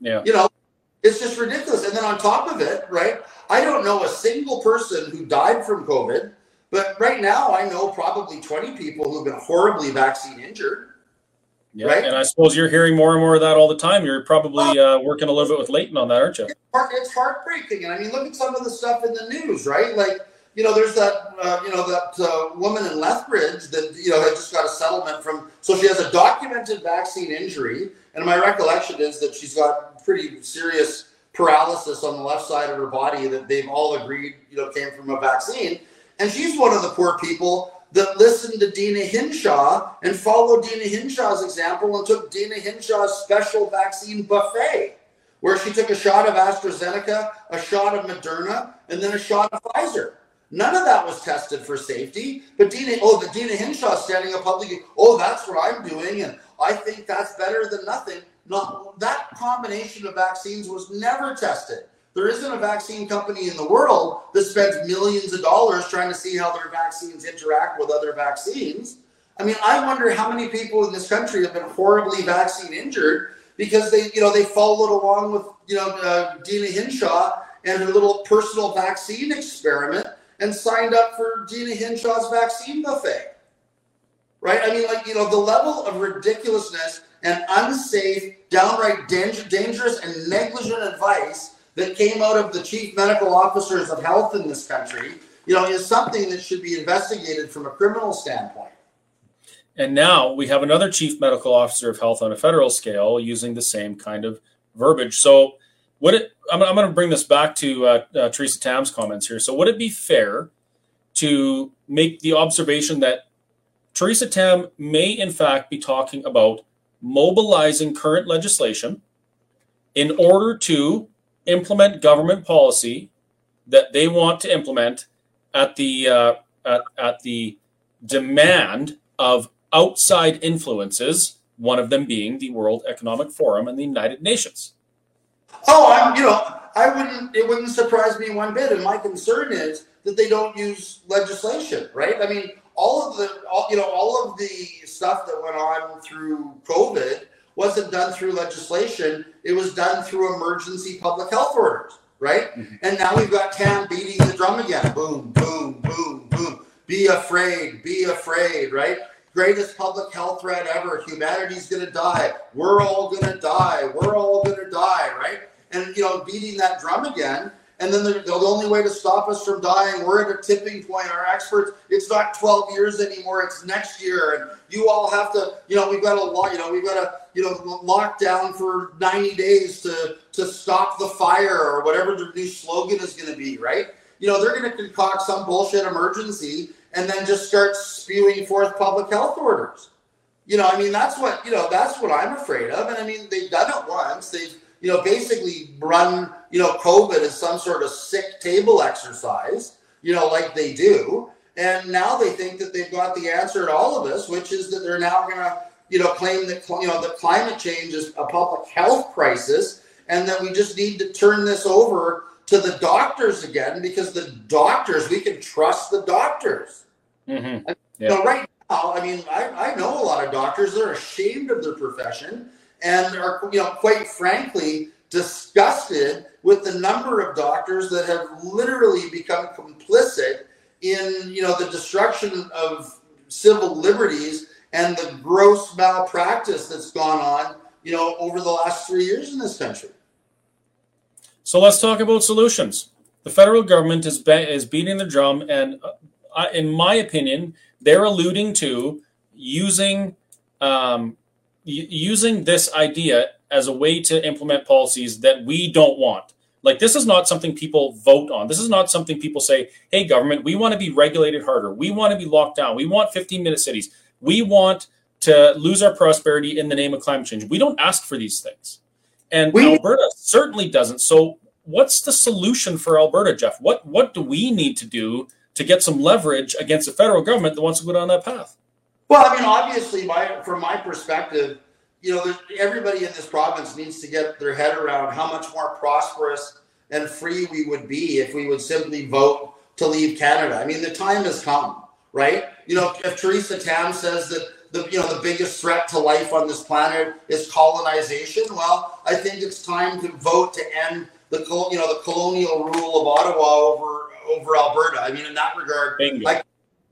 Speaker 1: Yeah.
Speaker 2: you know, it's just ridiculous. And then on top of it, right, I don't know a single person who died from COVID, but right now I know probably 20 people who've been horribly vaccine injured.
Speaker 1: Yeah.
Speaker 2: Right?
Speaker 1: And I suppose you're hearing more and more of that all the time. You're probably uh, working a little bit with Leighton on that, aren't you?
Speaker 2: It's heartbreaking. And I mean, look at some of the stuff in the news, right? Like, you know, there's that, uh, you know, that uh, woman in Lethbridge that, you know, had just got a settlement from, so she has a documented vaccine injury. And my recollection is that she's got pretty serious paralysis on the left side of her body that they've all agreed, you know, came from a vaccine. And she's one of the poor people that listened to Deena Hinshaw and followed Deena Hinshaw's example and took Deena Hinshaw's special vaccine buffet, where she took a shot of AstraZeneca, a shot of Moderna, and then a shot of Pfizer. None of that was tested for safety. But Deena, oh, the Deena Hinshaw standing up publicly, oh, that's what I'm doing, and I think that's better than nothing. Not that combination of vaccines was never tested. There isn't a vaccine company in the world that spends millions of dollars trying to see how their vaccines interact with other vaccines. I mean, I wonder how many people in this country have been horribly vaccine injured because they, you know, they followed along with, you know, uh, Deena Hinshaw and her little personal vaccine experiment and signed up for Deena Hinshaw's vaccine buffet. Right? I mean, like, you know, the level of ridiculousness and unsafe, downright danger, dangerous, and negligent advice that came out of the chief medical officers of health in this country, you know, is something that should be investigated from a criminal standpoint.
Speaker 1: And now we have another chief medical officer of health on a federal scale using the same kind of verbiage. So, would it? I'm, I'm going to bring this back to uh, uh, Theresa Tam's comments here. So, would it be fair to make the observation that Theresa Tam may, in fact, be talking about mobilizing current legislation in order to implement government policy that they want to implement at the uh, at, at the demand of outside influences, one of them being the World Economic Forum and the United Nations.
Speaker 2: Oh, I'm, you know, I wouldn't, it wouldn't surprise me one bit. And my concern is that they don't use legislation, right? I mean, all of the, all, you know, all of the stuff that went on through COVID wasn't done through legislation. It was done through emergency public health orders, right?
Speaker 1: Mhm.
Speaker 2: And now we've got Tam beating the drum again. Boom, boom, boom, boom. Be afraid, be afraid, right? Greatest public health threat ever. Humanity's gonna die. We're all gonna die. We're all gonna die, right? And you know, beating that drum again. And then the, the only way to stop us from dying, we're at a tipping point. Our experts, it's not 12 years anymore, it's next year. And you all have to, you know, we've got a lot, you know, we've got to, you know, lock down for 90 days to to stop the fire or whatever the new slogan is going to be, right? You know, they're going to concoct some bullshit emergency and then just start spewing forth public health orders. You know, I mean, that's what, you know, that's what I'm afraid of. And I mean, they've done it once. They've, you know, basically run, you know, COVID as some sort of sick table exercise, you know, like they do. And now they think that they've got the answer to all of this, which is that they're now going to, you know, claim that, you know, that climate change is a public health crisis and that we just need to turn this over to the doctors again because the doctors, we can trust the doctors.
Speaker 1: Mm-hmm.
Speaker 2: You know, right now, I mean, I, I know a lot of doctors, they're ashamed of their profession and are, you know, quite frankly, disgusted with the number of doctors that have literally become complicit in, you know, the destruction of civil liberties and the gross malpractice that's gone on, you know, over the last three years in this country.
Speaker 1: So let's talk about solutions. The federal government is be- is beating the drum, and uh, in my opinion, they're alluding to using um, using this idea as a way to implement policies that we don't want. Like this is not something people vote on. This is not something people say, "Hey, government, we want to be regulated harder. We want to be locked down. We want 15-minute cities. We want to lose our prosperity in the name of climate change." We don't ask for these things, and we, Alberta certainly doesn't. So, what's the solution for Alberta, Jeff? What what do we need to do to get some leverage against the federal government that wants to go down that path?
Speaker 2: Well, I mean, obviously, my from my perspective, you know, everybody in this province needs to get their head around how much more prosperous and free we would be if we would simply vote to leave Canada. I mean, the time has come, right? You know, if Theresa Tam says that the you know the biggest threat to life on this planet is colonization, well, I think it's time to vote to end the you know the colonial rule of Ottawa over over Alberta. I mean, in that regard, Bingo. I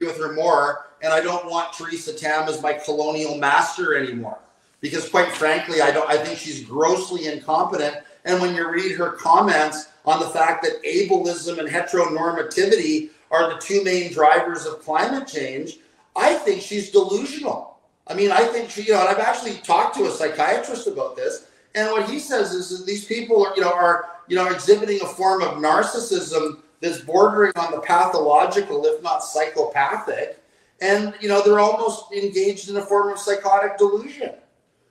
Speaker 2: with her more and I don't want Theresa Tam as my colonial master anymore. Because quite frankly, I don't I think she's grossly incompetent. And when you read her comments on the fact that ableism and heteronormativity are the two main drivers of climate change, I think she's delusional. I mean, I think she, you know, and I've actually talked to a psychiatrist about this, and what he says is that these people are, you know, are, you know, exhibiting a form of narcissism that's bordering on the pathological, if not psychopathic and you know they're almost engaged in a form of psychotic delusion.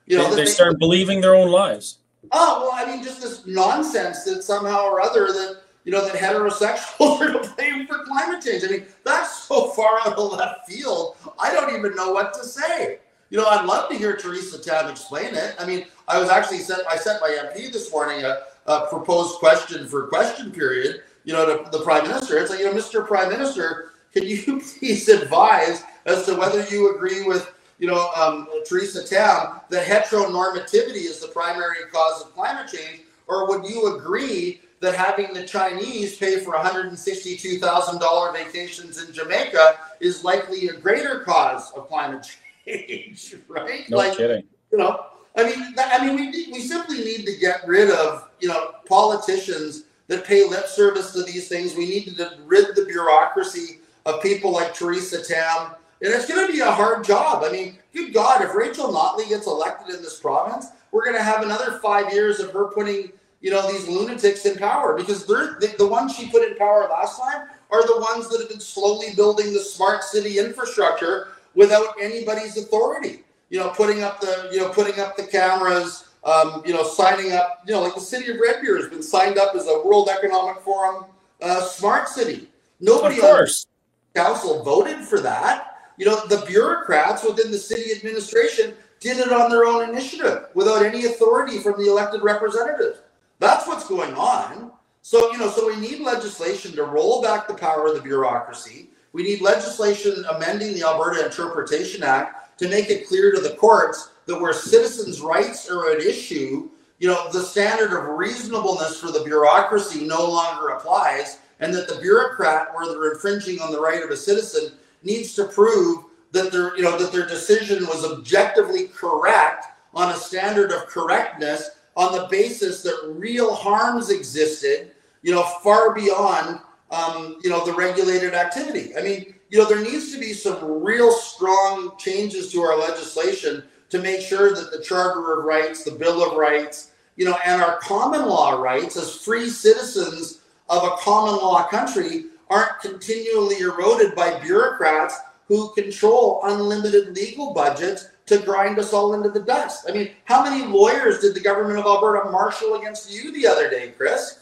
Speaker 1: You know, they, they start believing their own lies.
Speaker 2: Oh well, I mean, just this nonsense that somehow or other that you know that heterosexuals (laughs) are to blame for climate change. I mean, that's so far out of left field. I don't even know what to say. You know, I'd love to hear Theresa Tam explain it. I mean, I was actually sent. I sent my MP this morning a, a proposed question for question period. You know, to the Prime Minister. It's like, you know, Mr. Prime Minister, can you (laughs) please advise as to whether you agree with, you know, um, Theresa Tam that heteronormativity is the primary cause of climate change, or would you agree that having the Chinese pay for $162,000 vacations in Jamaica is likely a greater cause of climate change, (laughs) right?
Speaker 1: No like, kidding.
Speaker 2: You know, I mean, I mean, we we simply need to get rid of you know politicians that pay lip service to these things. We need to rid the bureaucracy of people like Theresa Tam. And it's going to be a hard job. I mean, good God, if Rachel Notley gets elected in this province, we're going to have another five years of her putting, you know, these lunatics in power because they're the, the ones she put in power last time are the ones that have been slowly building the smart city infrastructure without anybody's authority. You know, putting up the, you know, putting up the cameras, um, you know, signing up, you know, like the city of Red Deer has been signed up as a World Economic Forum uh, smart city. Nobody,
Speaker 1: of course
Speaker 2: council voted for that. You know, the bureaucrats within the city administration did it on their own initiative without any authority from the elected representatives. That's what's going on. So, you know, so we need legislation to roll back the power of the bureaucracy. We need legislation amending the Alberta Interpretation Act to make it clear to the courts that where citizens' rights are at issue, you know, the standard of reasonableness for the bureaucracy no longer applies and that the bureaucrat, where they're infringing on the right of a citizen, needs to prove that their, you know, that their decision was objectively correct on a standard of correctness on the basis that real harms existed, you know, far beyond, um, you know, the regulated activity. I mean, you know, there needs to be some real strong changes to our legislation to make sure that the Charter of Rights, the Bill of Rights, you know, and our common law rights as free citizens of a common law country aren't continually eroded by bureaucrats who control unlimited legal budgets to grind us all into the dust. I mean, how many lawyers did the government of Alberta marshal against you the other day, Chris?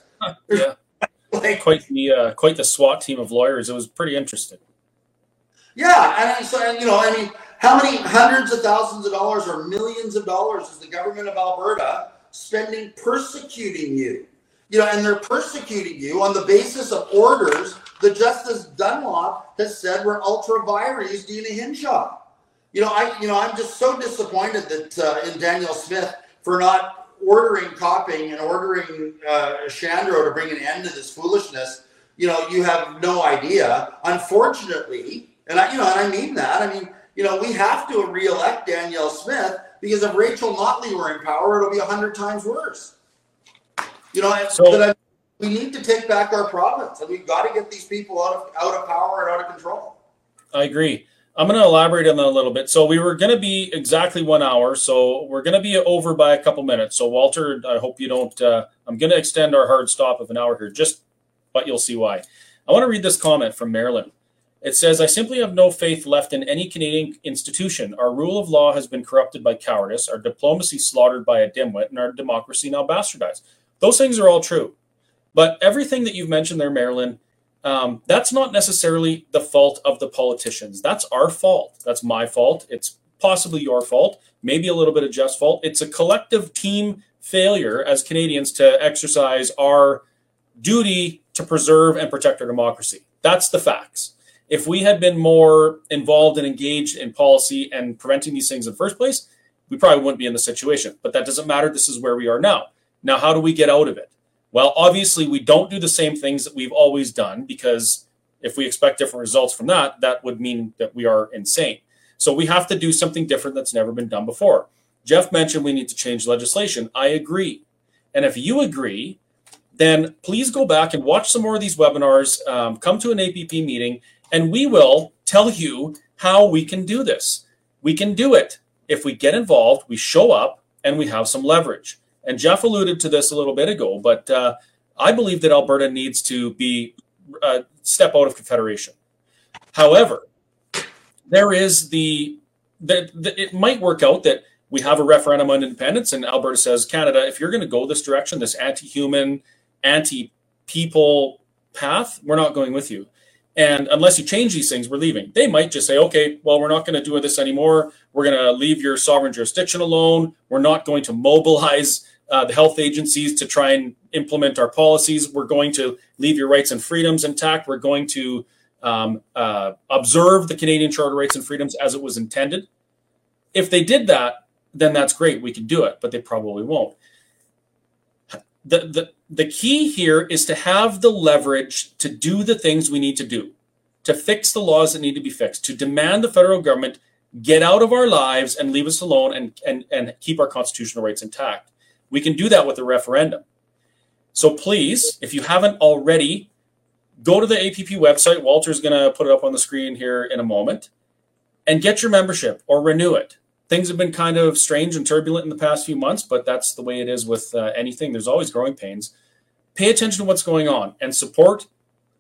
Speaker 1: yeah, (laughs) like, quite the uh, quite the SWAT team of lawyers. It was pretty interesting.
Speaker 2: Yeah, and so and, you know, I mean, how many hundreds of thousands of dollars or millions of dollars is the government of Alberta spending persecuting you? you know, and they're persecuting you on the basis of orders that Justice Dunlop has said were ultra vires Deena Hinshaw. You know, I, you know, I'm just so disappointed that uh, in Danielle Smith for not ordering Copping and ordering uh, Shandro to bring an end to this foolishness. You know, you have no idea. Unfortunately, and I, you know, and I mean that. I mean, you know, we have to reelect Danielle Smith because if Rachel Notley were in power, it'll be a hundred times worse. You know, so, I, we need to take back our province, and we've got to get these people out of out of power and out of control.
Speaker 1: I agree. I'm going to elaborate on that a little bit. So we were going to be exactly one hour. So we're going to be over by a couple minutes. So Walter, I hope you don't. Uh, I'm going to extend our hard stop of an hour here, just, but you'll see why. I want to read this comment from Marilyn. It says, I simply have no faith left in any Canadian institution. Our rule of law has been corrupted by cowardice, our diplomacy slaughtered by a dimwit, and our democracy now bastardized. Those things are all true. But everything that you've mentioned there, Marilyn, um, that's not necessarily the fault of the politicians. That's our fault. That's my fault. It's possibly your fault, maybe a little bit of Jeff's fault. It's a collective team failure as Canadians to exercise our duty to preserve and protect our democracy. That's the facts if we had been more involved and engaged in policy and preventing these things in the first place, we probably wouldn't be in the situation. But that doesn't matter. This is where we are now. Now, how do we get out of it? Well, obviously, we don't do the same things that we've always done because if we expect different results from that, that would mean that we are insane. So we have to do something different that's never been done before. Jeff mentioned we need to change legislation. I agree. And if you agree, then please go back and watch some more of these webinars, um, come to an APP meeting, and we will tell you how we can do this. We can do it if we get involved, we show up, and we have some leverage. And Jeff alluded to this a little bit ago, but uh, I believe that Alberta needs to be uh, step out of confederation. However, there is the that it might work out that we have a referendum on independence, and Alberta says, Canada, if you're going to go this direction, this anti-human, anti-people path, we're not going with you. And unless you change these things, we're leaving. They might just say, okay, well, we're not going to do this anymore. We're going to leave your sovereign jurisdiction alone. We're not going to mobilize uh, the health agencies to try and implement our policies. We're going to leave your rights and freedoms intact. We're going to um, uh, observe the Canadian Charter rights and freedoms as it was intended. If they did that, then that's great. We can do it, but they probably won't. The, the, the key here is to have the leverage to do the things we need to do, to fix the laws that need to be fixed, to demand the federal government get out of our lives and leave us alone and, and, and keep our constitutional rights intact. We can do that with a referendum. So please, if you haven't already, go to the APP website. Walter's going to put it up on the screen here in a moment and get your membership or renew it things have been kind of strange and turbulent in the past few months, but that's the way it is with uh, anything. There's always growing pains. Pay attention to what's going on and support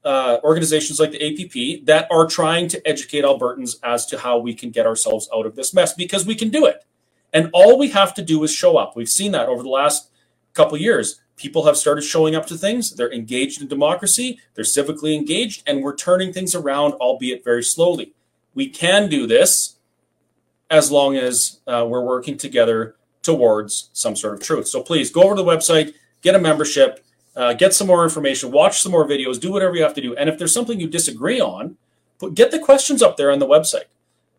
Speaker 1: uh, organizations like the APP that are trying to educate Albertans as to how we can get ourselves out of this mess because we can do it. And all we have to do is show up. We've seen that over the last couple years. People have started showing up to things. They're engaged in democracy. They're civically engaged, and we're turning things around, albeit very slowly. We can do this as long as uh, we're working together towards some sort of truth. So please go over to the website, get a membership, uh, get some more information, watch some more videos, do whatever you have to do. And if there's something you disagree on, put, get the questions up there on the website.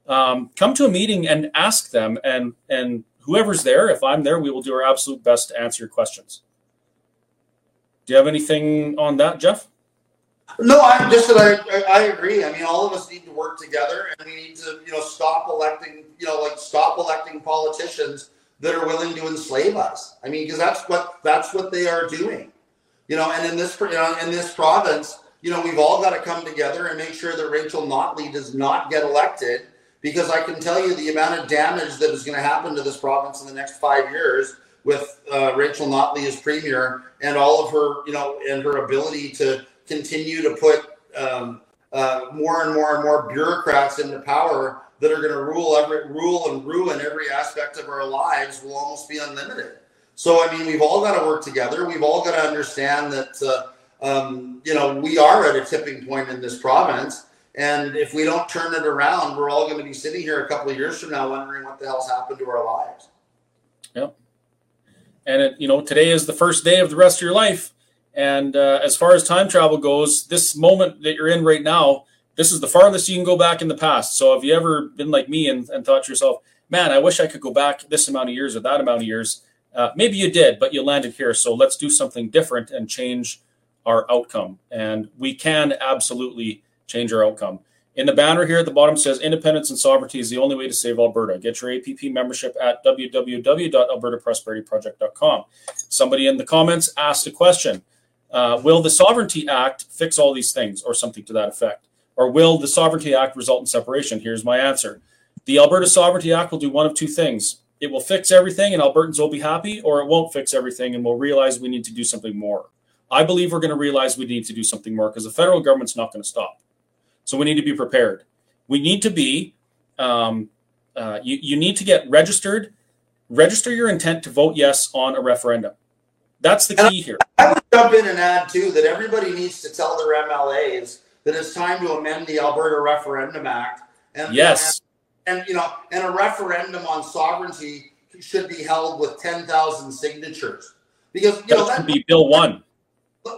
Speaker 1: Um, come to a meeting and ask them, and and whoever's there, if I'm there, we will do our absolute best to answer your questions. Do you have anything on that, Jeff?
Speaker 2: No, I just that I, I agree. I mean, all of us need to work together, and we need to you know stop electing you know like stop electing politicians that are willing to enslave us. I mean, because that's what that's what they are doing. You know, and in this you know in this province, you know, we've all got to come together and make sure that Rachel Notley does not get elected. Because I can tell you the amount of damage that is going to happen to this province in the next five years with uh, Rachel Notley as premier and all of her, you know, and her ability to continue to put um, uh, more and more and more bureaucrats into power that are going to rule every rule and ruin every aspect of our lives will almost be unlimited. So I mean, we've all got to work together. We've all got to understand that uh, um, you know we are at a tipping point in this province, and if we don't turn it around, we're all going to be sitting here a couple of years from now wondering what the hell's happened to our lives.
Speaker 1: Yep. And it, you know, today is the first day of the rest of your life. And uh, as far as time travel goes, this moment that you're in right now, this is the farthest you can go back in the past. So if you ever been like me and, and thought to yourself, man, I wish I could go back this amount of years or that amount of years, uh, maybe you did, but you landed here. So let's do something different and change our outcome. And we can absolutely change our outcome. In the banner here at the bottom says independence and sovereignty is the only way to save Alberta. Get your APP membership at www.albertaprosperityproject.com. Somebody in the comments asked a question uh, will the Sovereignty Act fix all these things or something to that effect? or will the Sovereignty Act result in separation? Here's my answer. The Alberta Sovereignty Act will do one of two things. It will fix everything and Albertans will be happy, or it won't fix everything and we'll realize we need to do something more. I believe we're going to realize we need to do something more because the federal government's not going to stop. So we need to be prepared. We need to be, um, uh, you, you need to get registered, register your intent to vote yes on a referendum. That's the key here.
Speaker 2: I would jump in and add too that everybody needs to tell their MLAs that it's time to amend the Alberta Referendum Act.
Speaker 1: And yes,
Speaker 2: and, you know, and a referendum on sovereignty should be held with ten thousand signatures because you know
Speaker 1: that be Bill one.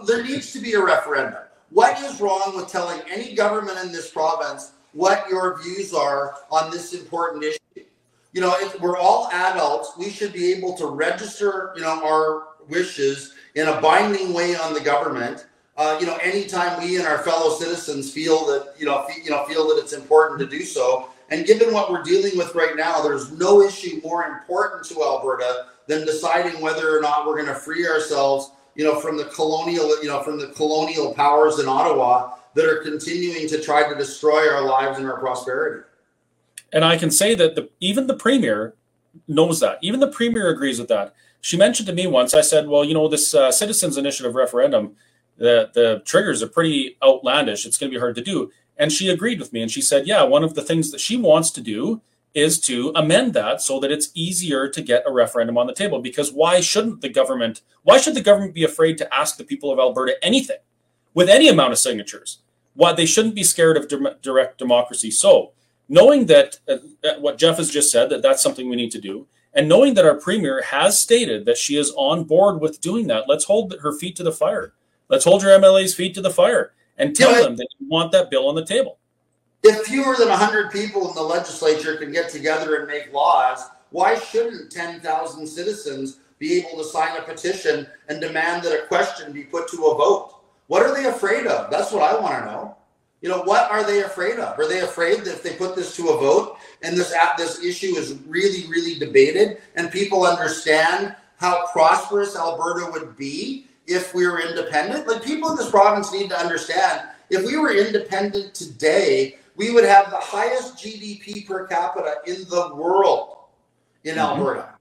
Speaker 2: There needs to be a referendum. What is wrong with telling any government in this province what your views are on this important issue? You know, if we're all adults, we should be able to register, you know, our wishes in a binding way on the government. Uh, you know, anytime we and our fellow citizens feel that, you know, you know, feel that it's important to do so. And given what we're dealing with right now, there's no issue more important to Alberta than deciding whether or not we're going to free ourselves you know, from the colonial, you know, from the colonial powers in Ottawa that are continuing to try to destroy our lives and our prosperity.
Speaker 1: And I can say that the, even the premier knows that. Even the premier agrees with that. She mentioned to me once. I said, "Well, you know, this uh, citizens' initiative referendum, the the triggers are pretty outlandish. It's going to be hard to do." And she agreed with me, and she said, "Yeah, one of the things that she wants to do is to amend that so that it's easier to get a referendum on the table. Because why shouldn't the government, why should the government be afraid to ask the people of Alberta anything with any amount of signatures? Why they shouldn't be scared of direct democracy. So, knowing that uh, what Jeff has just said, that that's something we need to do, and knowing that our premier has stated that she is on board with doing that, let's hold her feet to the fire. Let's hold your MLA's feet to the fire and tell them that you want that bill on the table
Speaker 2: if fewer than 100 people in the legislature can get together and make laws, why shouldn't 10,000 citizens be able to sign a petition and demand that a question be put to a vote? What are they afraid of? That's what I want to know. You know, what are they afraid of? Are they afraid that if they put this to a vote and this this issue is really, really debated and people understand how prosperous Alberta would be if we were independent? Like people in this province need to understand if we were independent today, we would have the highest GDP per capita in the world in mm-hmm. Alberta.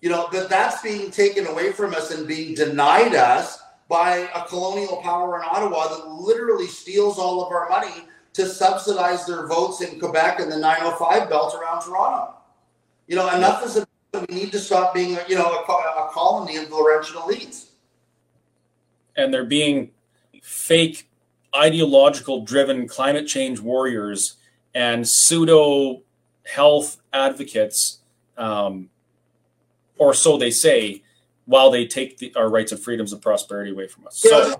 Speaker 2: You know, but that's being taken away from us and being denied us by a colonial power in Ottawa that literally steals all of our money to subsidize their votes in Quebec and the 905 belt around Toronto. You know, enough is enough. We need to stop being, you know, a, a colony of the Laurentian elites.
Speaker 1: And they're being fake ideological driven climate change warriors and pseudo health advocates, um, or so they say, while they take the, our rights and freedoms and prosperity away from us. Yeah,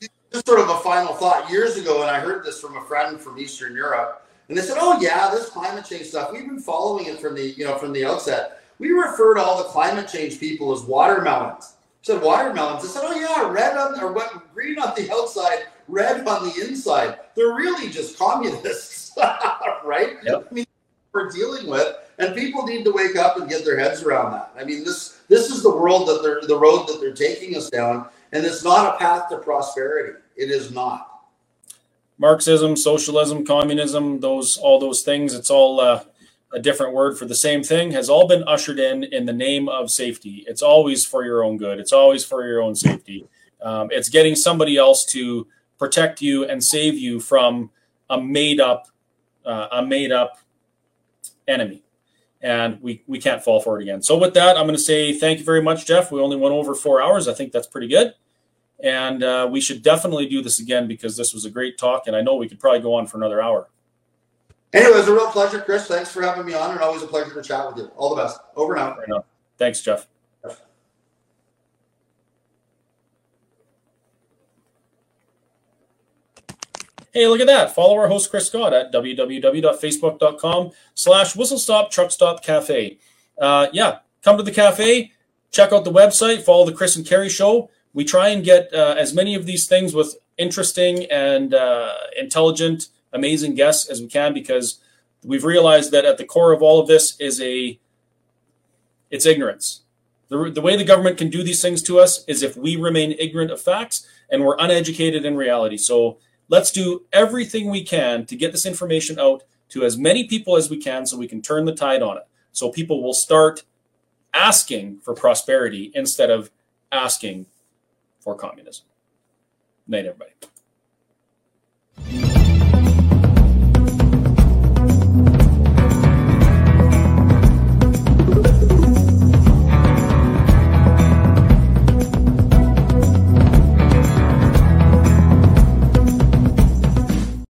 Speaker 1: so,
Speaker 2: just sort of a final thought. Years ago, and I heard this from a friend from Eastern Europe, and they said, "Oh yeah, this climate change stuff. We've been following it from the you know from the outset. We refer to all the climate change people as watermelons." Said watermelons. I said, "Oh yeah, red on or what, green on the outside, red on the inside. They're really just communists, (laughs) right? Yep. I mean, we're dealing with, and people need to wake up and get their heads around that. I mean, this this is the world that they're the road that they're taking us down, and it's not a path to prosperity. It is not.
Speaker 1: Marxism, socialism, communism, those all those things. It's all uh, a different word for the same thing. Has all been ushered in in the name of safety. It's always for your own good. It's always for your own safety. Um, it's getting somebody else to protect you and save you from a made up uh, a made up enemy and we we can't fall for it again so with that i'm going to say thank you very much jeff we only went over four hours i think that's pretty good and uh, we should definitely do this again because this was a great talk and i know we could probably go on for another hour
Speaker 2: anyway it was a real pleasure chris. Thanks for having me on and always a pleasure to chat with you. All the best. Over now
Speaker 1: thanks jeff. Hey, look at that. Follow our host, Chris Scott, at www.facebook.com slash whistlestop Uh, yeah, come to the cafe, check out the website, follow the Chris and Kerry show. We try and get uh, as many of these things with interesting and uh, intelligent, amazing guests as we can because we've realized that at the core of all of this is a it's ignorance. The, the way the government can do these things to us is if we remain ignorant of facts and we're uneducated in reality. So let's do everything we can to get this information out to as many people as we can so we can turn the tide on it. So people will start asking for prosperity instead of asking for communism. Night, everybody.